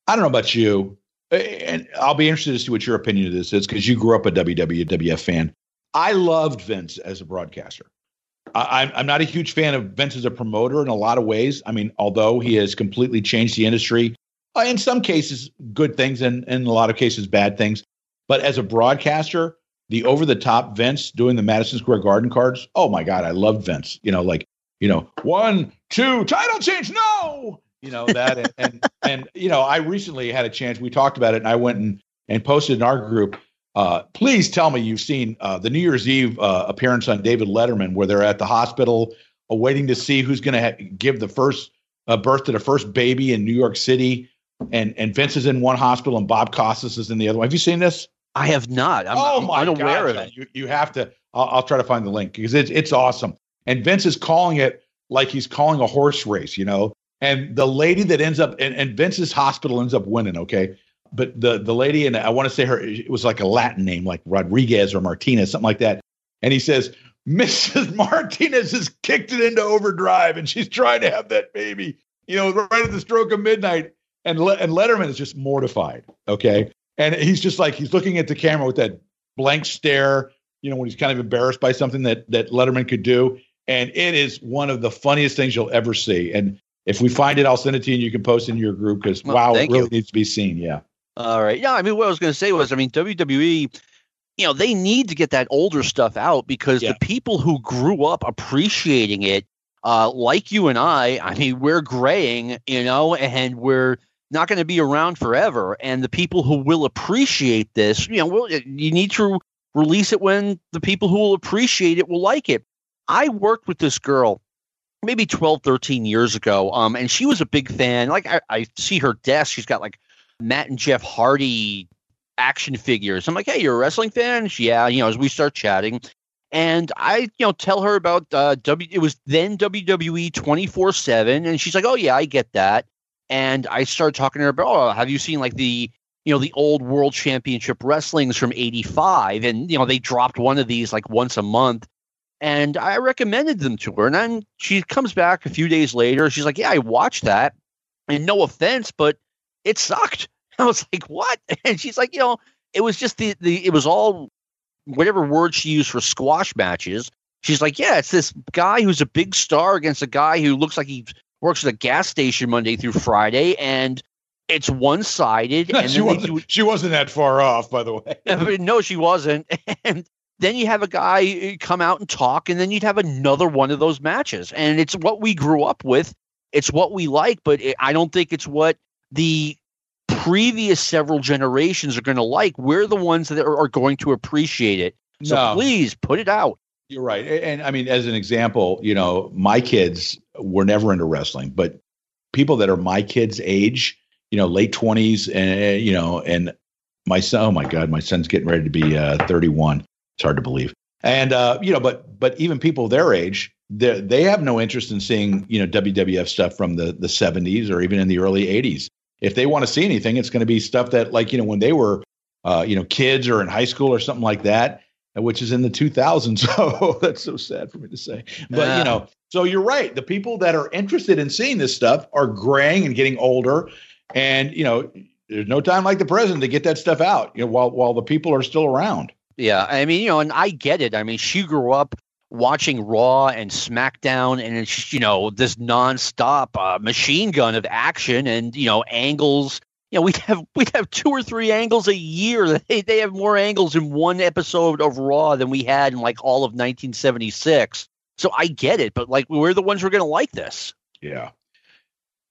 I don't know about you, and I'll be interested to see what your opinion of this is because you grew up a WWF fan. I loved Vince as a broadcaster. I, I'm I'm not a huge fan of Vince as a promoter in a lot of ways. I mean, although he has completely changed the industry, uh, in some cases good things, and in a lot of cases bad things. But as a broadcaster, the over the top Vince doing the Madison Square Garden cards, oh my God, I love Vince. You know, like you know, one, two, title change, no, you know that, and and, and you know, I recently had a chance. We talked about it, and I went and and posted in our group. Uh, please tell me you've seen uh, the New Year's Eve uh, appearance on David Letterman, where they're at the hospital waiting to see who's going to ha- give the first uh, birth to the first baby in New York City. And and Vince is in one hospital and Bob Costas is in the other one. Have you seen this? I have not. I'm, oh I'm unaware God, of it. You, you have to. I'll, I'll try to find the link because it's it's awesome. And Vince is calling it like he's calling a horse race, you know. And the lady that ends up and, and Vince's hospital ends up winning. Okay, but the the lady and I want to say her it was like a Latin name like Rodriguez or Martinez something like that. And he says Mrs. Martinez has kicked it into overdrive and she's trying to have that baby, you know, right at the stroke of midnight. And Le- and Letterman is just mortified. Okay, and he's just like he's looking at the camera with that blank stare. You know, when he's kind of embarrassed by something that that Letterman could do, and it is one of the funniest things you'll ever see. And if we find it, I'll send it to you. and You can post it in your group because Well, wow, it really you. needs to be seen. Yeah. All right. Yeah, I mean, what I was going to say was, I mean, WWE, you know, they need to get that older stuff out because Yeah. the people who grew up appreciating it, uh, like you and I, I mean, we're graying, you know, and we're not going to be around forever. And the people who will appreciate this, you know, you need to release it when the people who will appreciate it will like it. I worked with this girl maybe 12, 13 years ago, um, and she was a big fan. Like, I, I see her desk, she's got like Matt and Jeff Hardy action figures. I'm like, hey, you're a wrestling fan? She, yeah, you know, as we start chatting. And I, you know, tell her about uh, W. It was then WWE 24 seven, and she's like, "Oh yeah, I get that." And I started talking to her about, "Oh, have you seen like the, you know, the old World Championship wrestlings from '85?" And you know, they dropped one of these like once a month. And I recommended them to her, and then she comes back a few days later. She's like, "Yeah, I watched that, and no offense, but it sucked." I was like, "What?" And she's like, "You know, it was just the the it was all whatever word she used for squash matches. She's like, yeah, it's this guy who's a big star against a guy who looks like he works at a gas station Monday through Friday, and it's one sided. And she wasn't. do, She wasn't that far off, by the way. no, she wasn't. And then you have a guy eh, come out and talk, and then you'd have another one of those matches. And it's what we grew up with. It's what we like, but it, I don't think it's what the previous several generations are going to like. We're the ones that are, are going to appreciate it. So No. please put it out. You're right. And, I mean, as an example, you know, my kids were never into wrestling, but people that are my kids' age, you know, late 20s, and, you know, and my son, oh my God, my son's getting ready to be uh, 31. It's hard to believe. And, uh, you know, but, but even people their age, they they have no interest in seeing, you know, WWF stuff from the, the 70s or even in the early 80s. If they want to see anything, it's going to be stuff that, like, you know, when they were, uh, you know, kids or in high school or something like that which is in the 2000s. So that's so sad for me to say. But, Yeah. you know, so you're right. The people that are interested in seeing this stuff are graying and getting older. And, you know, there's no time like the present to get that stuff out, you know, while, while the people are still around. Yeah, I mean, you know, and I get it. I mean, she grew up watching Raw and SmackDown, and it's you know this nonstop uh, machine gun of action and you know angles. You know, we'd have we'd have two or three angles a year. They they have more angles in one episode of Raw than we had in like all of 1976. So I get it, but like we're the ones who are going to like this. Yeah.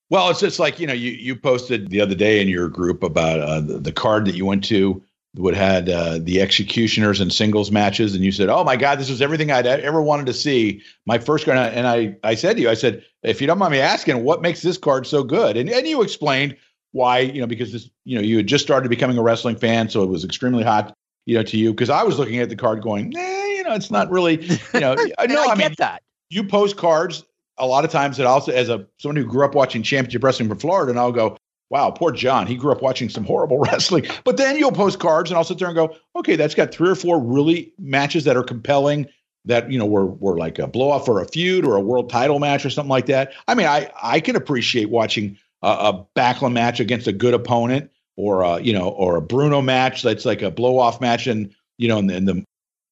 Well, it's just like, you know, you, you posted the other day in your group about uh, the, the card that you went to would had uh, the executioners and singles matches. And you said, oh my God, this was everything I'd ever wanted to see. My first card. And I, I said to you, I said, if you don't mind me asking, what makes this card so good? And, and you explained why, you know, because this, you know, you had just started becoming a wrestling fan. So it was extremely hot, you know, to you. Cause I was looking at the card going, eh, you know, it's not really, you know, no, I, I mean, get that. you post cards a lot of times that also as a someone who grew up watching championship wrestling from Florida, and I'll go, wow, poor John, he grew up watching some horrible wrestling. But then you'll post cards, and I'll sit there and go, okay, that's got three or four really matches that are compelling. That you know were were like a blow off or a feud or a world title match or something like that. I mean, I I can appreciate watching a, a Backlund match against a good opponent, or a, you know, or a Bruno match that's like a blow off match, and you know, in the, in the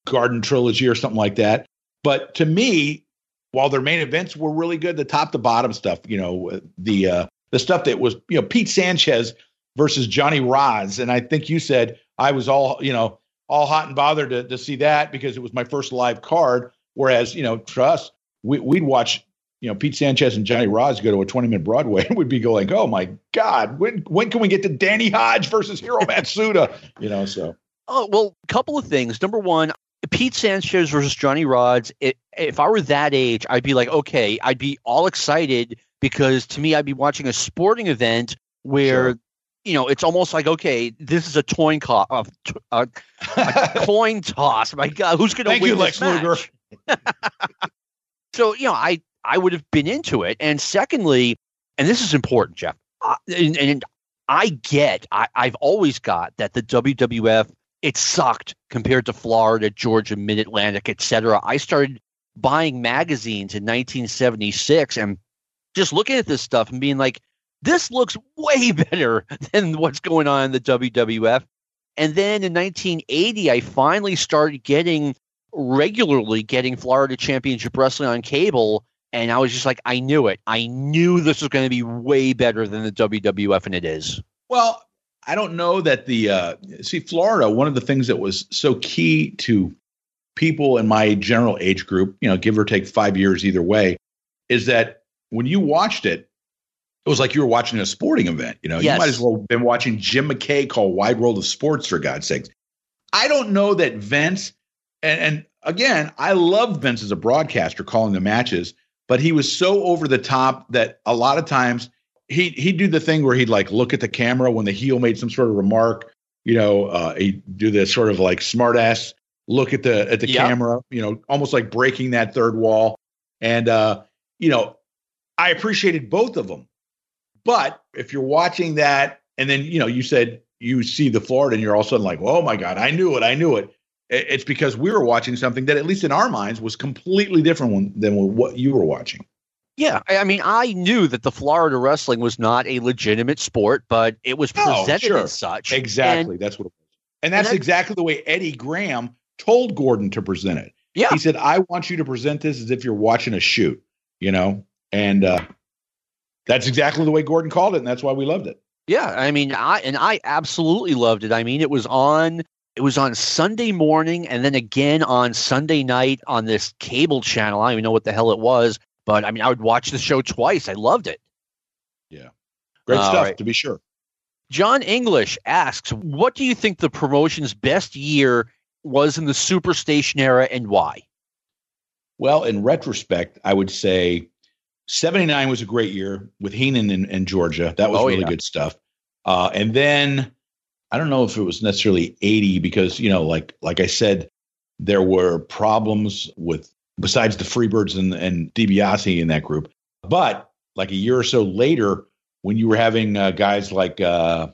Garden trilogy or something like that. But to me, while their main events were really good, the top to bottom stuff, you know, the uh, the stuff that was, you know, Pete Sanchez versus Johnny Rodz, and I think you said I was all, you know, all hot and bothered to, to see that because it was my first live card. Whereas, you know, us, we, we'd watch, you know, Pete Sanchez and Johnny Rodz go to a 20 minute Broadway and we'd be going, oh my God, when when can we get to Danny Hodge versus Hiro Matsuda? You know, so Oh well, a couple of things. Number one, Pete Sanchez versus Johnny Rodz. It, if I were that age, I'd be like, okay, I'd be all excited because to me, I'd be watching a sporting event where Sure. you know it's almost like okay, this is a coin co- uh, t- uh, a coin toss. My God, who's going to win you, this Lex Luger. match? So you know, I I would have been into it. And secondly, and this is important, Jeff, uh, and, and I get, I, I've always got that the WWF it sucked compared to Florida, Georgia, Mid Atlantic, etc. I started buying magazines in 1976 and just looking at this stuff and being like, this looks way better than what's going on in the WWF. And then in 1980, I finally started getting regularly getting Florida Championship Wrestling on cable. And I was just like, I knew it. I knew this was going to be way better than the WWF, and it is. Well, I don't know that the uh, see Florida. One of the things that was so key to people in my general age group, you know, give or take five years either way, is that when you watched it, it was like you were watching a sporting event. You know, Yes. you might as well have been watching Jim McKay call Wide World of Sports for God's sakes. I don't know that Vince, and, and again, I love Vince as a broadcaster calling the matches, but he was so over the top that a lot of times he he'd do the thing where he'd like look at the camera when the heel made some sort of remark. You know, uh, he'd do this sort of like smart ass look at the at the Yeah. camera. You know, almost like breaking that third wall. And uh, you know, I appreciated both of them. But if you're watching that, and then you know, you said you see the Florida, and you're all of a sudden like, "Oh my god, I knew it! I knew it!" It's because we were watching something that, at least in our minds, was completely different than what you were watching. Yeah, I mean, I knew that the Florida wrestling was not a legitimate sport, but it was presented sure. as such. Exactly. that's what it was. And that's that- exactly the way Eddie Graham told Gordon to present it. Yeah. He said, I want you to present this as if you're watching a shoot, you know? And uh, that's exactly the way Gordon called it. And that's why we loved it. Yeah, I mean, I and I absolutely loved it. I mean, it was on it was on Sunday morning and then again on Sunday night on this cable channel. I don't even know what the hell it was, but I mean, I would watch the show twice. I loved it. Yeah. Great All stuff, right. to be sure. John English asks, "What do you think the promotion's best year was in the Superstation era and why?" Well, in retrospect, I would say 79 was a great year with Heenan and, and Georgia. That was Oh, really yeah. good stuff. Uh, and then I don't know if it was necessarily 80 because, you know, like like I said, there were problems with besides the Freebirds and, and DiBiase in that group. But like a year or so later, when you were having uh, guys like uh,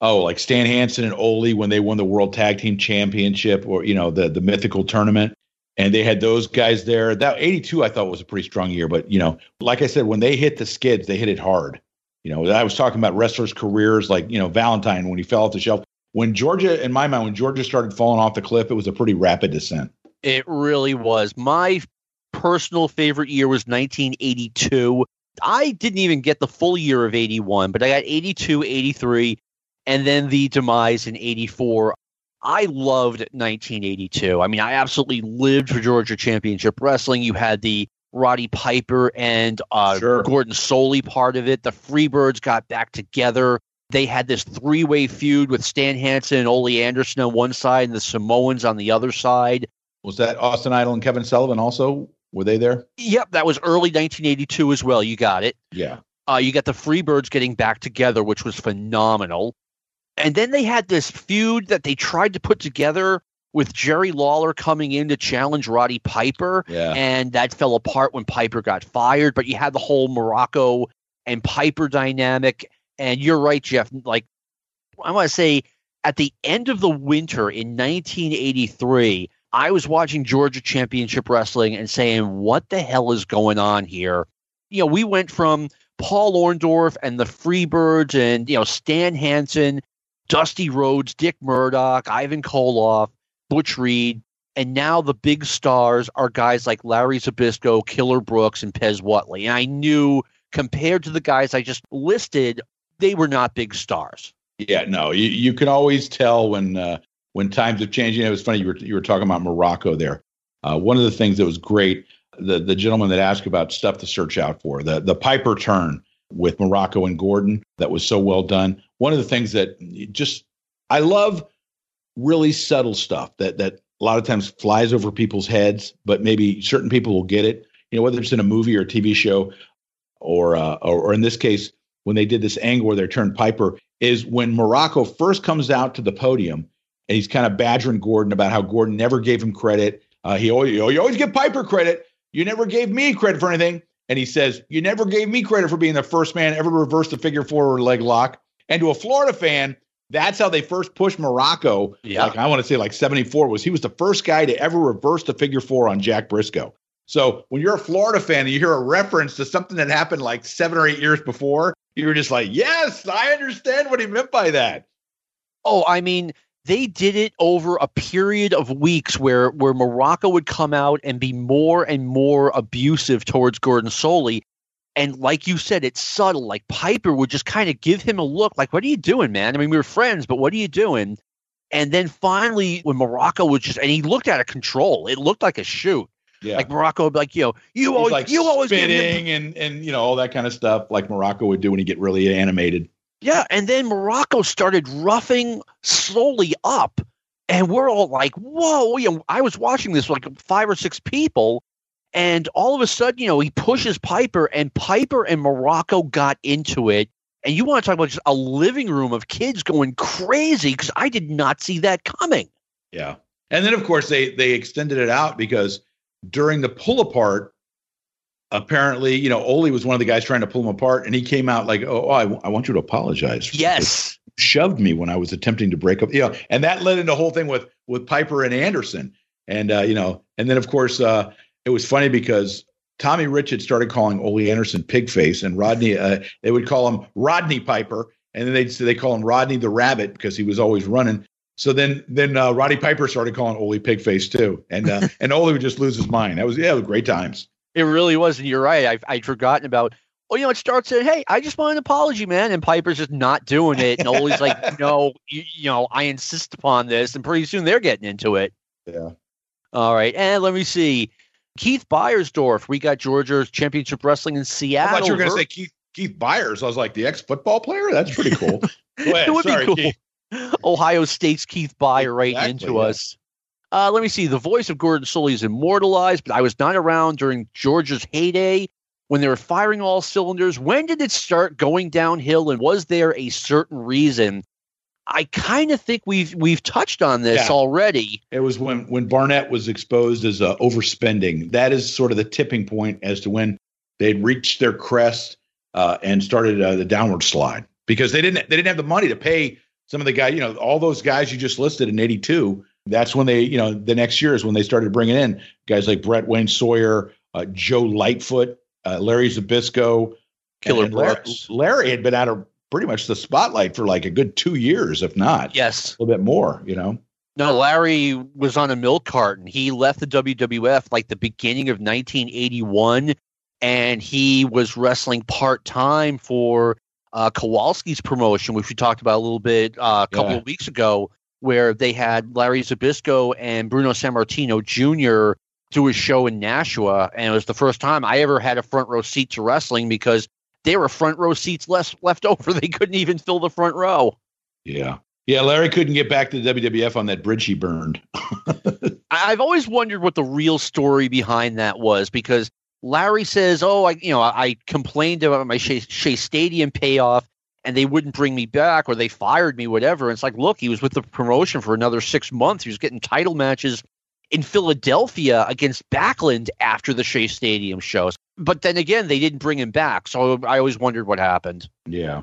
oh, like Stan Hansen and Ole when they won the World Tag Team Championship or you know the the mythical tournament, and they had those guys there. That '82 I thought was a pretty strong year, but you know, like I said, when they hit the skids, they hit it hard. You know, I was talking about wrestlers' careers, like you know Valentine when he fell off the shelf. When Georgia, in my mind, when Georgia started falling off the cliff, it was a pretty rapid descent. It really was. My personal favorite year was 1982. I didn't even get the full year of 81, but I got 82, 83, and then the demise in 84. I loved 1982. I mean, I absolutely lived for Georgia Championship Wrestling. You had the Roddy Piper and uh, Sure. Gordon Solie part of it. The Freebirds got back together. They had this three way feud with Stan Hansen and Ole Anderson on one side and the Samoans on the other side. Was that Austin Idol and Kevin Sullivan also? Were they there? Yep, that was early 1982 as well. You got it. Yeah. Uh, you got the Freebirds getting back together, which was phenomenal. And then they had this feud that they tried to put together with Jerry Lawler coming in to challenge Roddy Piper. Yeah. And that fell apart when Piper got fired. But you had the whole Muraco and Piper dynamic. And you're right, Jeff. Like, I want to say at the end of the winter in 1983, I was watching Georgia Championship Wrestling and saying, what the hell is going on here? You know, we went from Paul Orndorff and the Freebirds and, you know, Stan Hansen, Dusty Rhodes, Dick Murdoch, Ivan Koloff, Butch Reed, and now the big stars are guys like Larry Zbyszko, Killer Brooks, and Pez Whatley. And I knew compared to the guys I just listed, they were not big stars. Yeah, no, you, you can always tell when uh, when times are changing. It was funny you were you were talking about Muraco there. Uh, one of the things that was great, the the gentleman that asked about stuff to search out for the the Piper turn with Muraco and Gordon that was so well done. One of the things that just I love really subtle stuff that that a lot of times flies over people's heads, but maybe certain people will get it. You know, whether it's in a movie or a TV show, or uh, or, or in this case, when they did this angle where they turned Piper is when Muraco first comes out to the podium and he's kind of badgering Gordon about how Gordon never gave him credit. Uh, he always, you always give Piper credit. You never gave me credit for anything. And he says, You never gave me credit for being the first man ever to reverse the figure four leg lock. And to a Florida fan, that's how they first pushed Muraco. Yeah. Like I want to say like 74 was he was the first guy to ever reverse the figure four on Jack Briscoe. So when you're a Florida fan and you hear a reference to something that happened like seven or eight years before, you're just like, yes, I understand what he meant by that. Oh, I mean, they did it over a period of weeks where where Muraco would come out and be more and more abusive towards Gordon Solie. And like you said, it's subtle. Like Piper would just kind of give him a look like, what are you doing, man? I mean, we were friends, but what are you doing? And then finally, when Muraco was just, and he looked out of control, it looked like a shoot. Yeah. Like Muraco would be like, you know, you He's always, like you always give him- and and you know all that kind of stuff like Muraco would do when he get really animated. Yeah, and then Muraco started roughing slowly up, and we're all like, "Whoa!" You know, I was watching this with like five or six people, and all of a sudden, you know, he pushes Piper, and Piper and Muraco got into it. And you want to talk about just a living room of kids going crazy because I did not see that coming. Yeah. And then of course they they extended it out because during the pull apart, apparently, you know, Ole was one of the guys trying to pull him apart, and he came out like, "Oh, I, I want you to apologize." Yes, shoved me when I was attempting to break up. You know, and that led into a whole thing with with Piper and Anderson, and uh, you know, and then of course uh, it was funny because Tommy Rich had started calling Ole Anderson Pigface, and Rodney uh, they would call him Rodney Piper, and then they'd they call him Rodney the Rabbit because he was always running. So then then uh, Roddy Piper started calling Ole Pigface too, and uh, and Ole would just lose his mind. That was yeah, it was great times. it really was. And you're right. I've I'd forgotten about. Oh, you know, it starts saying, "Hey, I just want an apology, man," and Piper's just not doing it, and Ole's like, "No, you, you know, I insist upon this," and pretty soon they're getting into it. Yeah. All right, and let me see. Keith Byersdorf, we got Georgia's Championship Wrestling in I Seattle. thought you were going to say Keith Keith Byers. I was like the ex football player. That's pretty cool. Ahead. It would be cool. Keith. Ohio State's Keith Byer right Exactly, into yeah. us. Uh, let me see. The voice of Gordon Solie is immortalized, but I was not around during Georgia's heyday when they were firing all cylinders. When did it start going downhill, and was there a certain reason? I kind of think we've we've touched on this Yeah. already. It was when when Barnett was exposed as uh, overspending. That is sort of the tipping point as to when they'd reached their crest uh, and started uh, the downward slide because they didn't they didn't have the money to pay some of the guys. You know, all those guys you just listed in '82. That's when they, you know, the next year is when they started bringing in guys like Brett Wayne Sawyer, uh, Joe Lightfoot, uh, Larry Zbyszko, Killer and Larry, Brooks. Larry had been out of pretty much the spotlight for like a good two years, if not Yes. a little bit more. You know. No, Larry was on a milk carton. He left the WWF like the beginning of 1981, and he was wrestling part time for uh, Kowalski's promotion, which we talked about a little bit uh, a couple Yeah. of weeks ago, where they had Larry Zbyszko and Bruno Sammartino Jr. do a show in Nashua, and it was the first time I ever had a front row seat to wrestling because there were front row seats less left over. They couldn't even fill the front row. Yeah. Yeah, Larry couldn't get back to the WWF on that bridge he burned. I've always wondered what the real story behind that was because Larry says, "Oh, I, you know, I, I complained about my Shea, Shea Stadium payoff, and they wouldn't bring me back, or they fired me, whatever." And it's like, look, he was with the promotion for another six months. He was getting title matches in Philadelphia against Backlund after the Shea Stadium shows. But then again, they didn't bring him back, so I always wondered what happened. Yeah.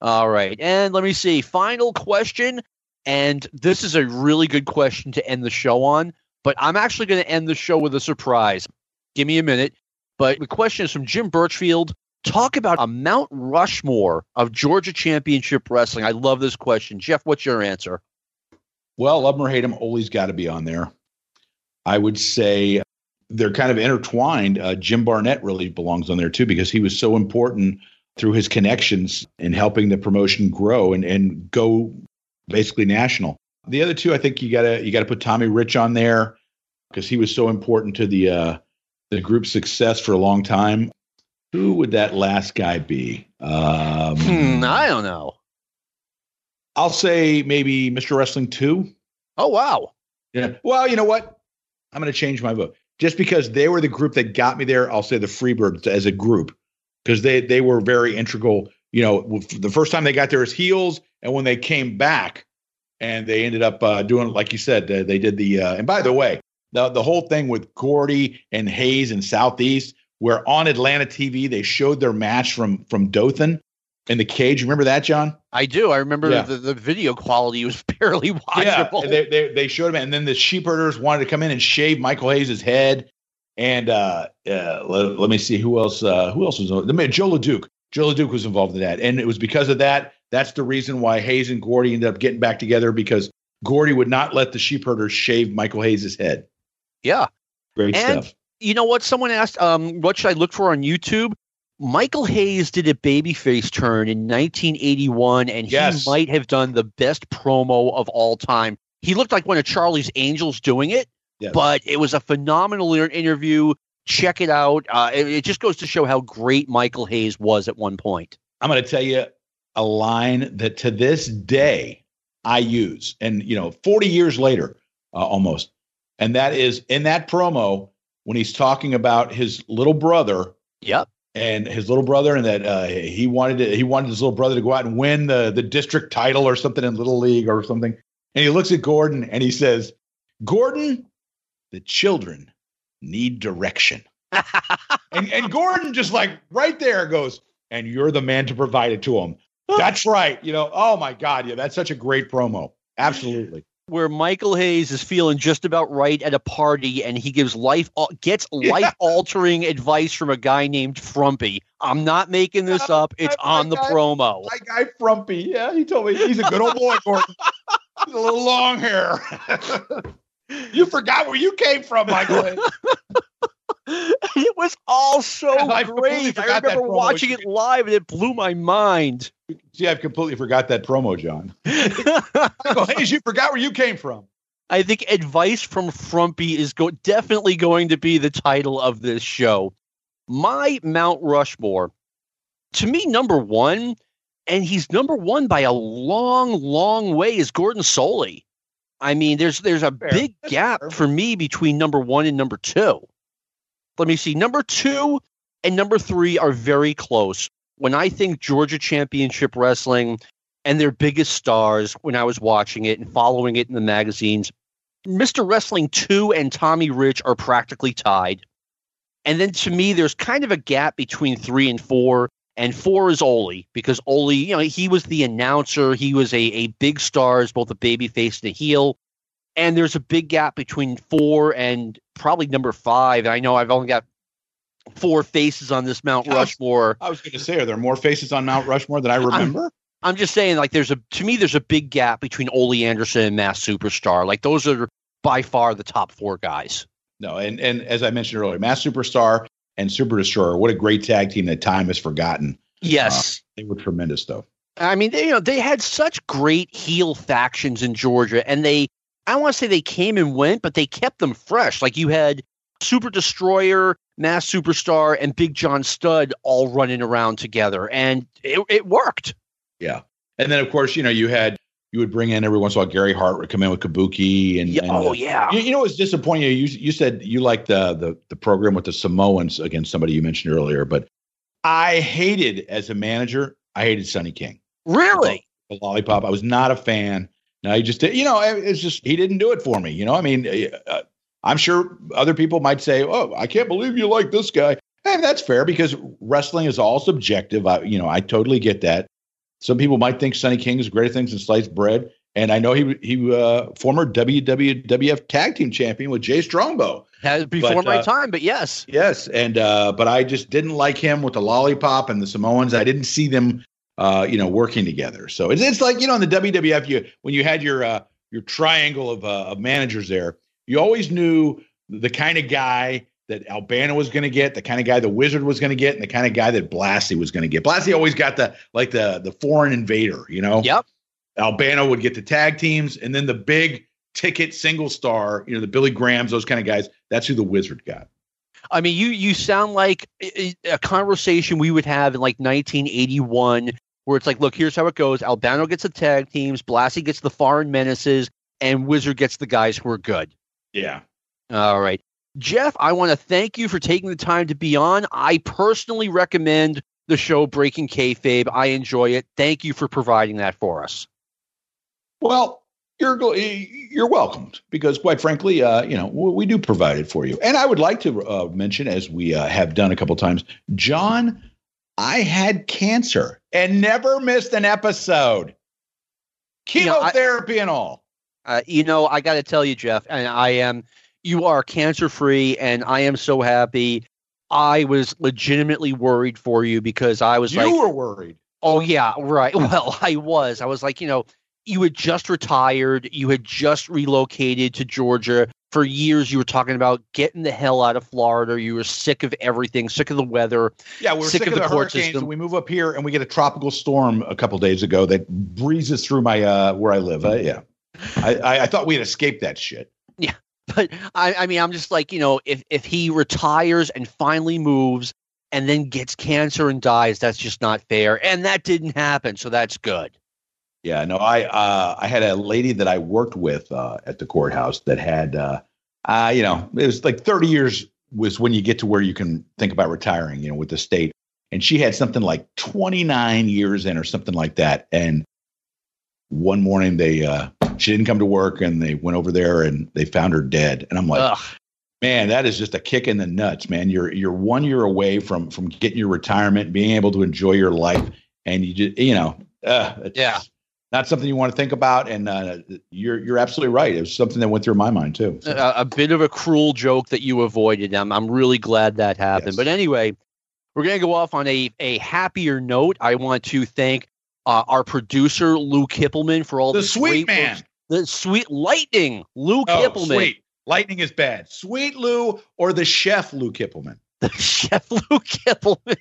All right. And let me see. Final question. And this is a really good question to end the show on, but I'm actually going to end the show with a surprise. Give me a minute. But the question is from Jim Birchfield. Talk about a Mount Rushmore of Georgia Championship Wrestling. I love this question. Jeff, what's your answer? Well, love him or hate him, Ole's got to be on there. I would say they're kind of intertwined. Uh, Jim Barnett really belongs on there too because he was so important through his connections in helping the promotion grow and, and go basically national. The other two, I think you gotta you gotta put Tommy Rich on there because he was so important to the uh, the group's success for a long time. Who would that last guy be? Um, Hmm, I don't know. I'll say maybe Mr. Wrestling two. Oh, wow. Yeah. Well, you know what? I'm going to change my vote. Just because they were the group that got me there, I'll say the Freebirds as a group because they they were very integral you know, the first time they got there as heels, and when they came back, and they ended up uh, doing, like you said, uh, they did the. Uh, and by the way, the the whole thing with Gordy and Hayes and Southeast, where on Atlanta TV they showed their match from from Dothan in the cage. Remember that, John? I do. I remember Yeah. the, the video quality was barely Yeah, watchable. they, they they showed him, and then the sheep herders wanted to come in and shave Michael Hayes's head. And uh, uh, let, let me see who else. Uh, who else was? The man, Joe LeDuc. Joe LeDuc was involved in that, and it was because of that. That's the reason why Hayes and Gordy ended up getting back together because Gordy would not let the sheep herders shave Michael Hayes's head. yeah. Great And- stuff. You know what? Someone asked, um, what should I look for on YouTube? Michael Hayes did a babyface turn in 1981, and he might have done the best promo of all time. He looked like one of Charlie's Angels doing it, Yes. but it was a phenomenal interview. Check it out. Uh, it, it just goes to show how great Michael Hayes was at one point. I'm going to tell you a line that to this day I use, and you know, 40 years later, uh, almost, and that is in that promo when he's talking about his little brother Yep. And his little brother, and that uh, he wanted to, he wanted his little brother to go out and win the the district title or something in little league or something, and he looks at Gordon and he says, "Gordon, the children need direction." and, and Gordon just like right there goes, and you're the man to provide it to him. That's right. You know, oh my God, yeah, that's such a great promo. Absolutely. Where Michael Hayes is feeling just about right at a party, and he gives life gets life altering advice from a guy named Frumpy. I'm not making this up. It's My on the guy- promo. My guy Frumpy. Yeah, he told me he's a good old boy, Gordon. He's a little long hair. you forgot where you came from, Michael. it was all so I great. I remember watching it live, and it blew my mind. See, I've completely forgot that promo, John. Michael Hayes, you forgot where you came from. I think advice from Frumpy is go- definitely going to be the title of this show. My Mount Rushmore, to me, number one, and he's number one by a long, long way, is Gordon Solie. I mean, there's there's a Fair. big gap for me between number one and number two. Let me see. Number two and number three are very close. When I think Georgia Championship Wrestling and their biggest stars, when I was watching it and following it in the magazines, Mr. Wrestling 2 and Tommy Rich are practically tied. And then to me, there's kind of a gap between three and four. And four is Ole because Ole, you know, he was the announcer. He was a, a big star as both a baby face and a heel. And there's a big gap between four and probably number five. I know I've only got four faces on this Mount Yes. Rushmore. I was going to say, are there more faces on Mount Rushmore than I remember? I'm just saying, like, there's a to me, there's a big gap between Ole Anderson and Masked Superstar. Like, those are by far the top four guys. No, and and as I mentioned earlier, Masked Superstar and Super Destroyer, what a great tag team that time has forgotten. Yes. Uh, they were tremendous, though. I mean, they, you know, they had such great heel factions in Georgia, and they, I want to say they came and went, but they kept them fresh. Like you had Super Destroyer, Masked Superstar, and Big John Stud all running around together, and it, it worked. Yeah, and then of course, you know, you had you would bring in every once in a while Gary Hart would come in with Kabuki, and, Yeah, and, oh uh, yeah, You, you know what's disappointing? You you said you liked the, the the program with the Samoans against somebody you mentioned earlier, but I hated as a manager. I hated Sonny King, really? the lollipop. I was not a fan. No, he just did. You know, it's just he didn't do it for me. You know, I mean, uh, I'm sure other people might say, "Oh, I can't believe you like this guy." And that's fair because wrestling is all subjective. I, you know, I totally get that. Some people might think Sonny King is greater things than sliced bread, and I know he he uh, former WWF Tag Team Champion with Jay Strongbow. Before But, my uh, time, but yes, Yes, and uh, but I just didn't like him with the lollipop and the Samoans. I didn't see them, uh, you know, working together. So it's it's like you know in the WWF, you when you had your uh, your triangle of uh, of managers there, you always knew the kind of guy that Albano was going to get, the kind of guy the Wizard was going to get, and the kind of guy that Blassie was going to get. Blassie always got the like the the foreign invader, you know. Yep. Albano would get the tag teams, and then the big ticket single star, you know, the Billy Grahams, those kind of guys. That's who the Wizard got. I mean, you you sound like a a conversation we would have in like 1981, where it's like, look, here's how it goes: Albano gets the tag teams, Blassie gets the foreign menaces, and Wizard gets the guys who are good. Yeah. All right, Jeff, I want to thank you for taking the time to be on. I personally recommend the show Breaking Kayfabe. I enjoy it. Thank you for providing that for us. Well, you're you're welcomed because, quite frankly, uh, you know we do provide it for you. And I would like to uh, mention, as we uh, have done a couple times, John, I had cancer and never missed an episode. Chemotherapy you know, I, and all. Uh, you know, I got to tell you, Jeff, and I am. You are cancer free, and I am so happy. I was legitimately worried for you because I was you like, you were worried. Oh yeah, right. Well, I was. I was like, you know, you had just retired, you had just relocated to Georgia. For years, you were talking about getting the hell out of Florida. You were sick of everything, sick of the weather. Yeah, we're sick, sick of, of, the, the hurricanes. And we move up here, and we get a tropical storm a couple days ago that breezes through my uh, where I live. Uh, yeah, I, I, I thought we had escaped that shit. Yeah, but I, I mean, I'm just like, you know, if if he retires and finally moves and then gets cancer and dies, that's just not fair. And that didn't happen, so that's good. Yeah, no, I uh, I had a lady that I worked with uh, at the courthouse that had, uh, uh, you know, it was like 30 years was when you get to where you can think about retiring, you know, with the state. And she had something like 29 years in or something like that. And one morning they, uh, she didn't come to work and they went over there and they found her dead. And I'm like, Ugh. man, that is just a kick in the nuts, man. You're, you're one year away from, from getting your retirement, being able to enjoy your life. And you just, you know, uh, yeah not something you want to think about. And uh, you're you're absolutely right. It was something that went through my mind too. So. A, a, bit of a cruel joke that you avoided. I'm I'm really glad that happened. Yes. But anyway, we're gonna go off on a a happier note. I want to thank uh, our producer Lou Kippelman for all the, the sweet man, works. the sweet lightning Lou oh, Kippelman. Sweet. Lightning is bad. Sweet Lou or the chef Lou Kippelman. The chef Lou Kippelman.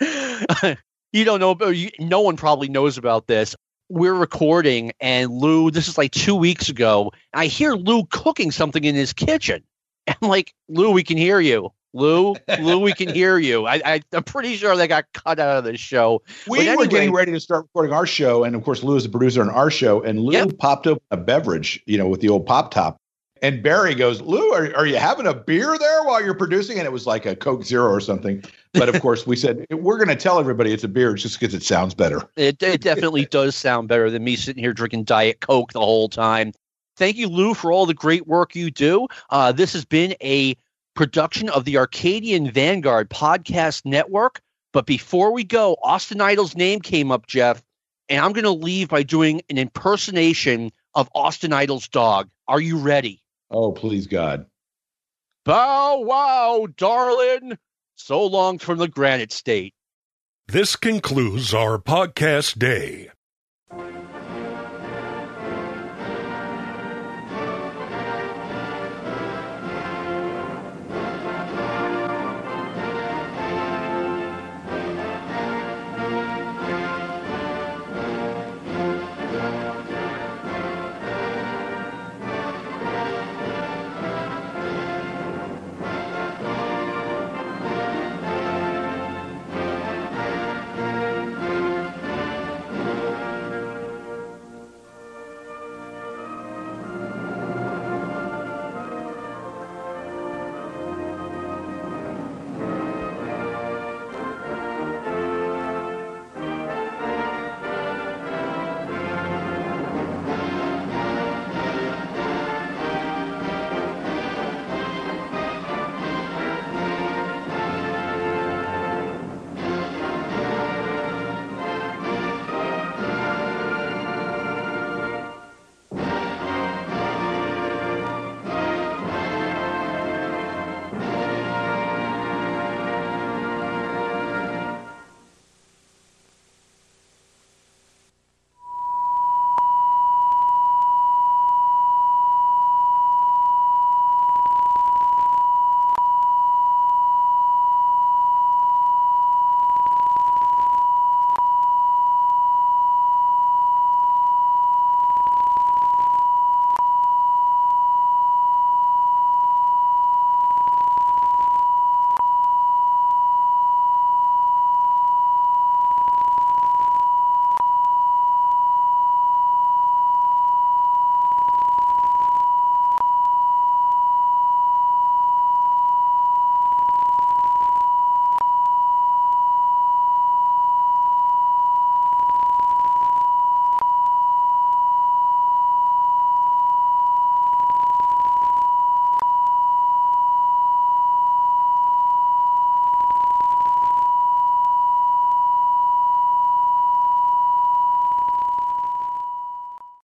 you don't know, you, no one probably knows about this we're recording and Lou, this is like two weeks ago. I hear Lou cooking something in his kitchen. I'm like, Lou, we can hear you. Lou, Lou, we can hear you. I, am pretty sure they got cut out of the show. We anyway, were getting ready to start recording our show, and of course, Lou is the producer on our show, and Lou yep. popped up a beverage, you know, with the old pop top, and Barry goes, Lou, are, are you having a beer there while you're producing? And it was like a Coke Zero or something. But of course, we said, we're going to tell everybody it's a beer just because it sounds better. It, it definitely does sound better than me sitting here drinking Diet Coke the whole time. Thank you, Lou, for all the great work you do. Uh, this has been a production of the Arcadian Vanguard Podcast Network. But before we go, Austin Idol's name came up, Jeff, and I'm going to leave by doing an impersonation of Austin Idol's dog. Are you ready? Oh, please, God. Bow wow, darling. So long from the Granite State. This concludes our podcast day.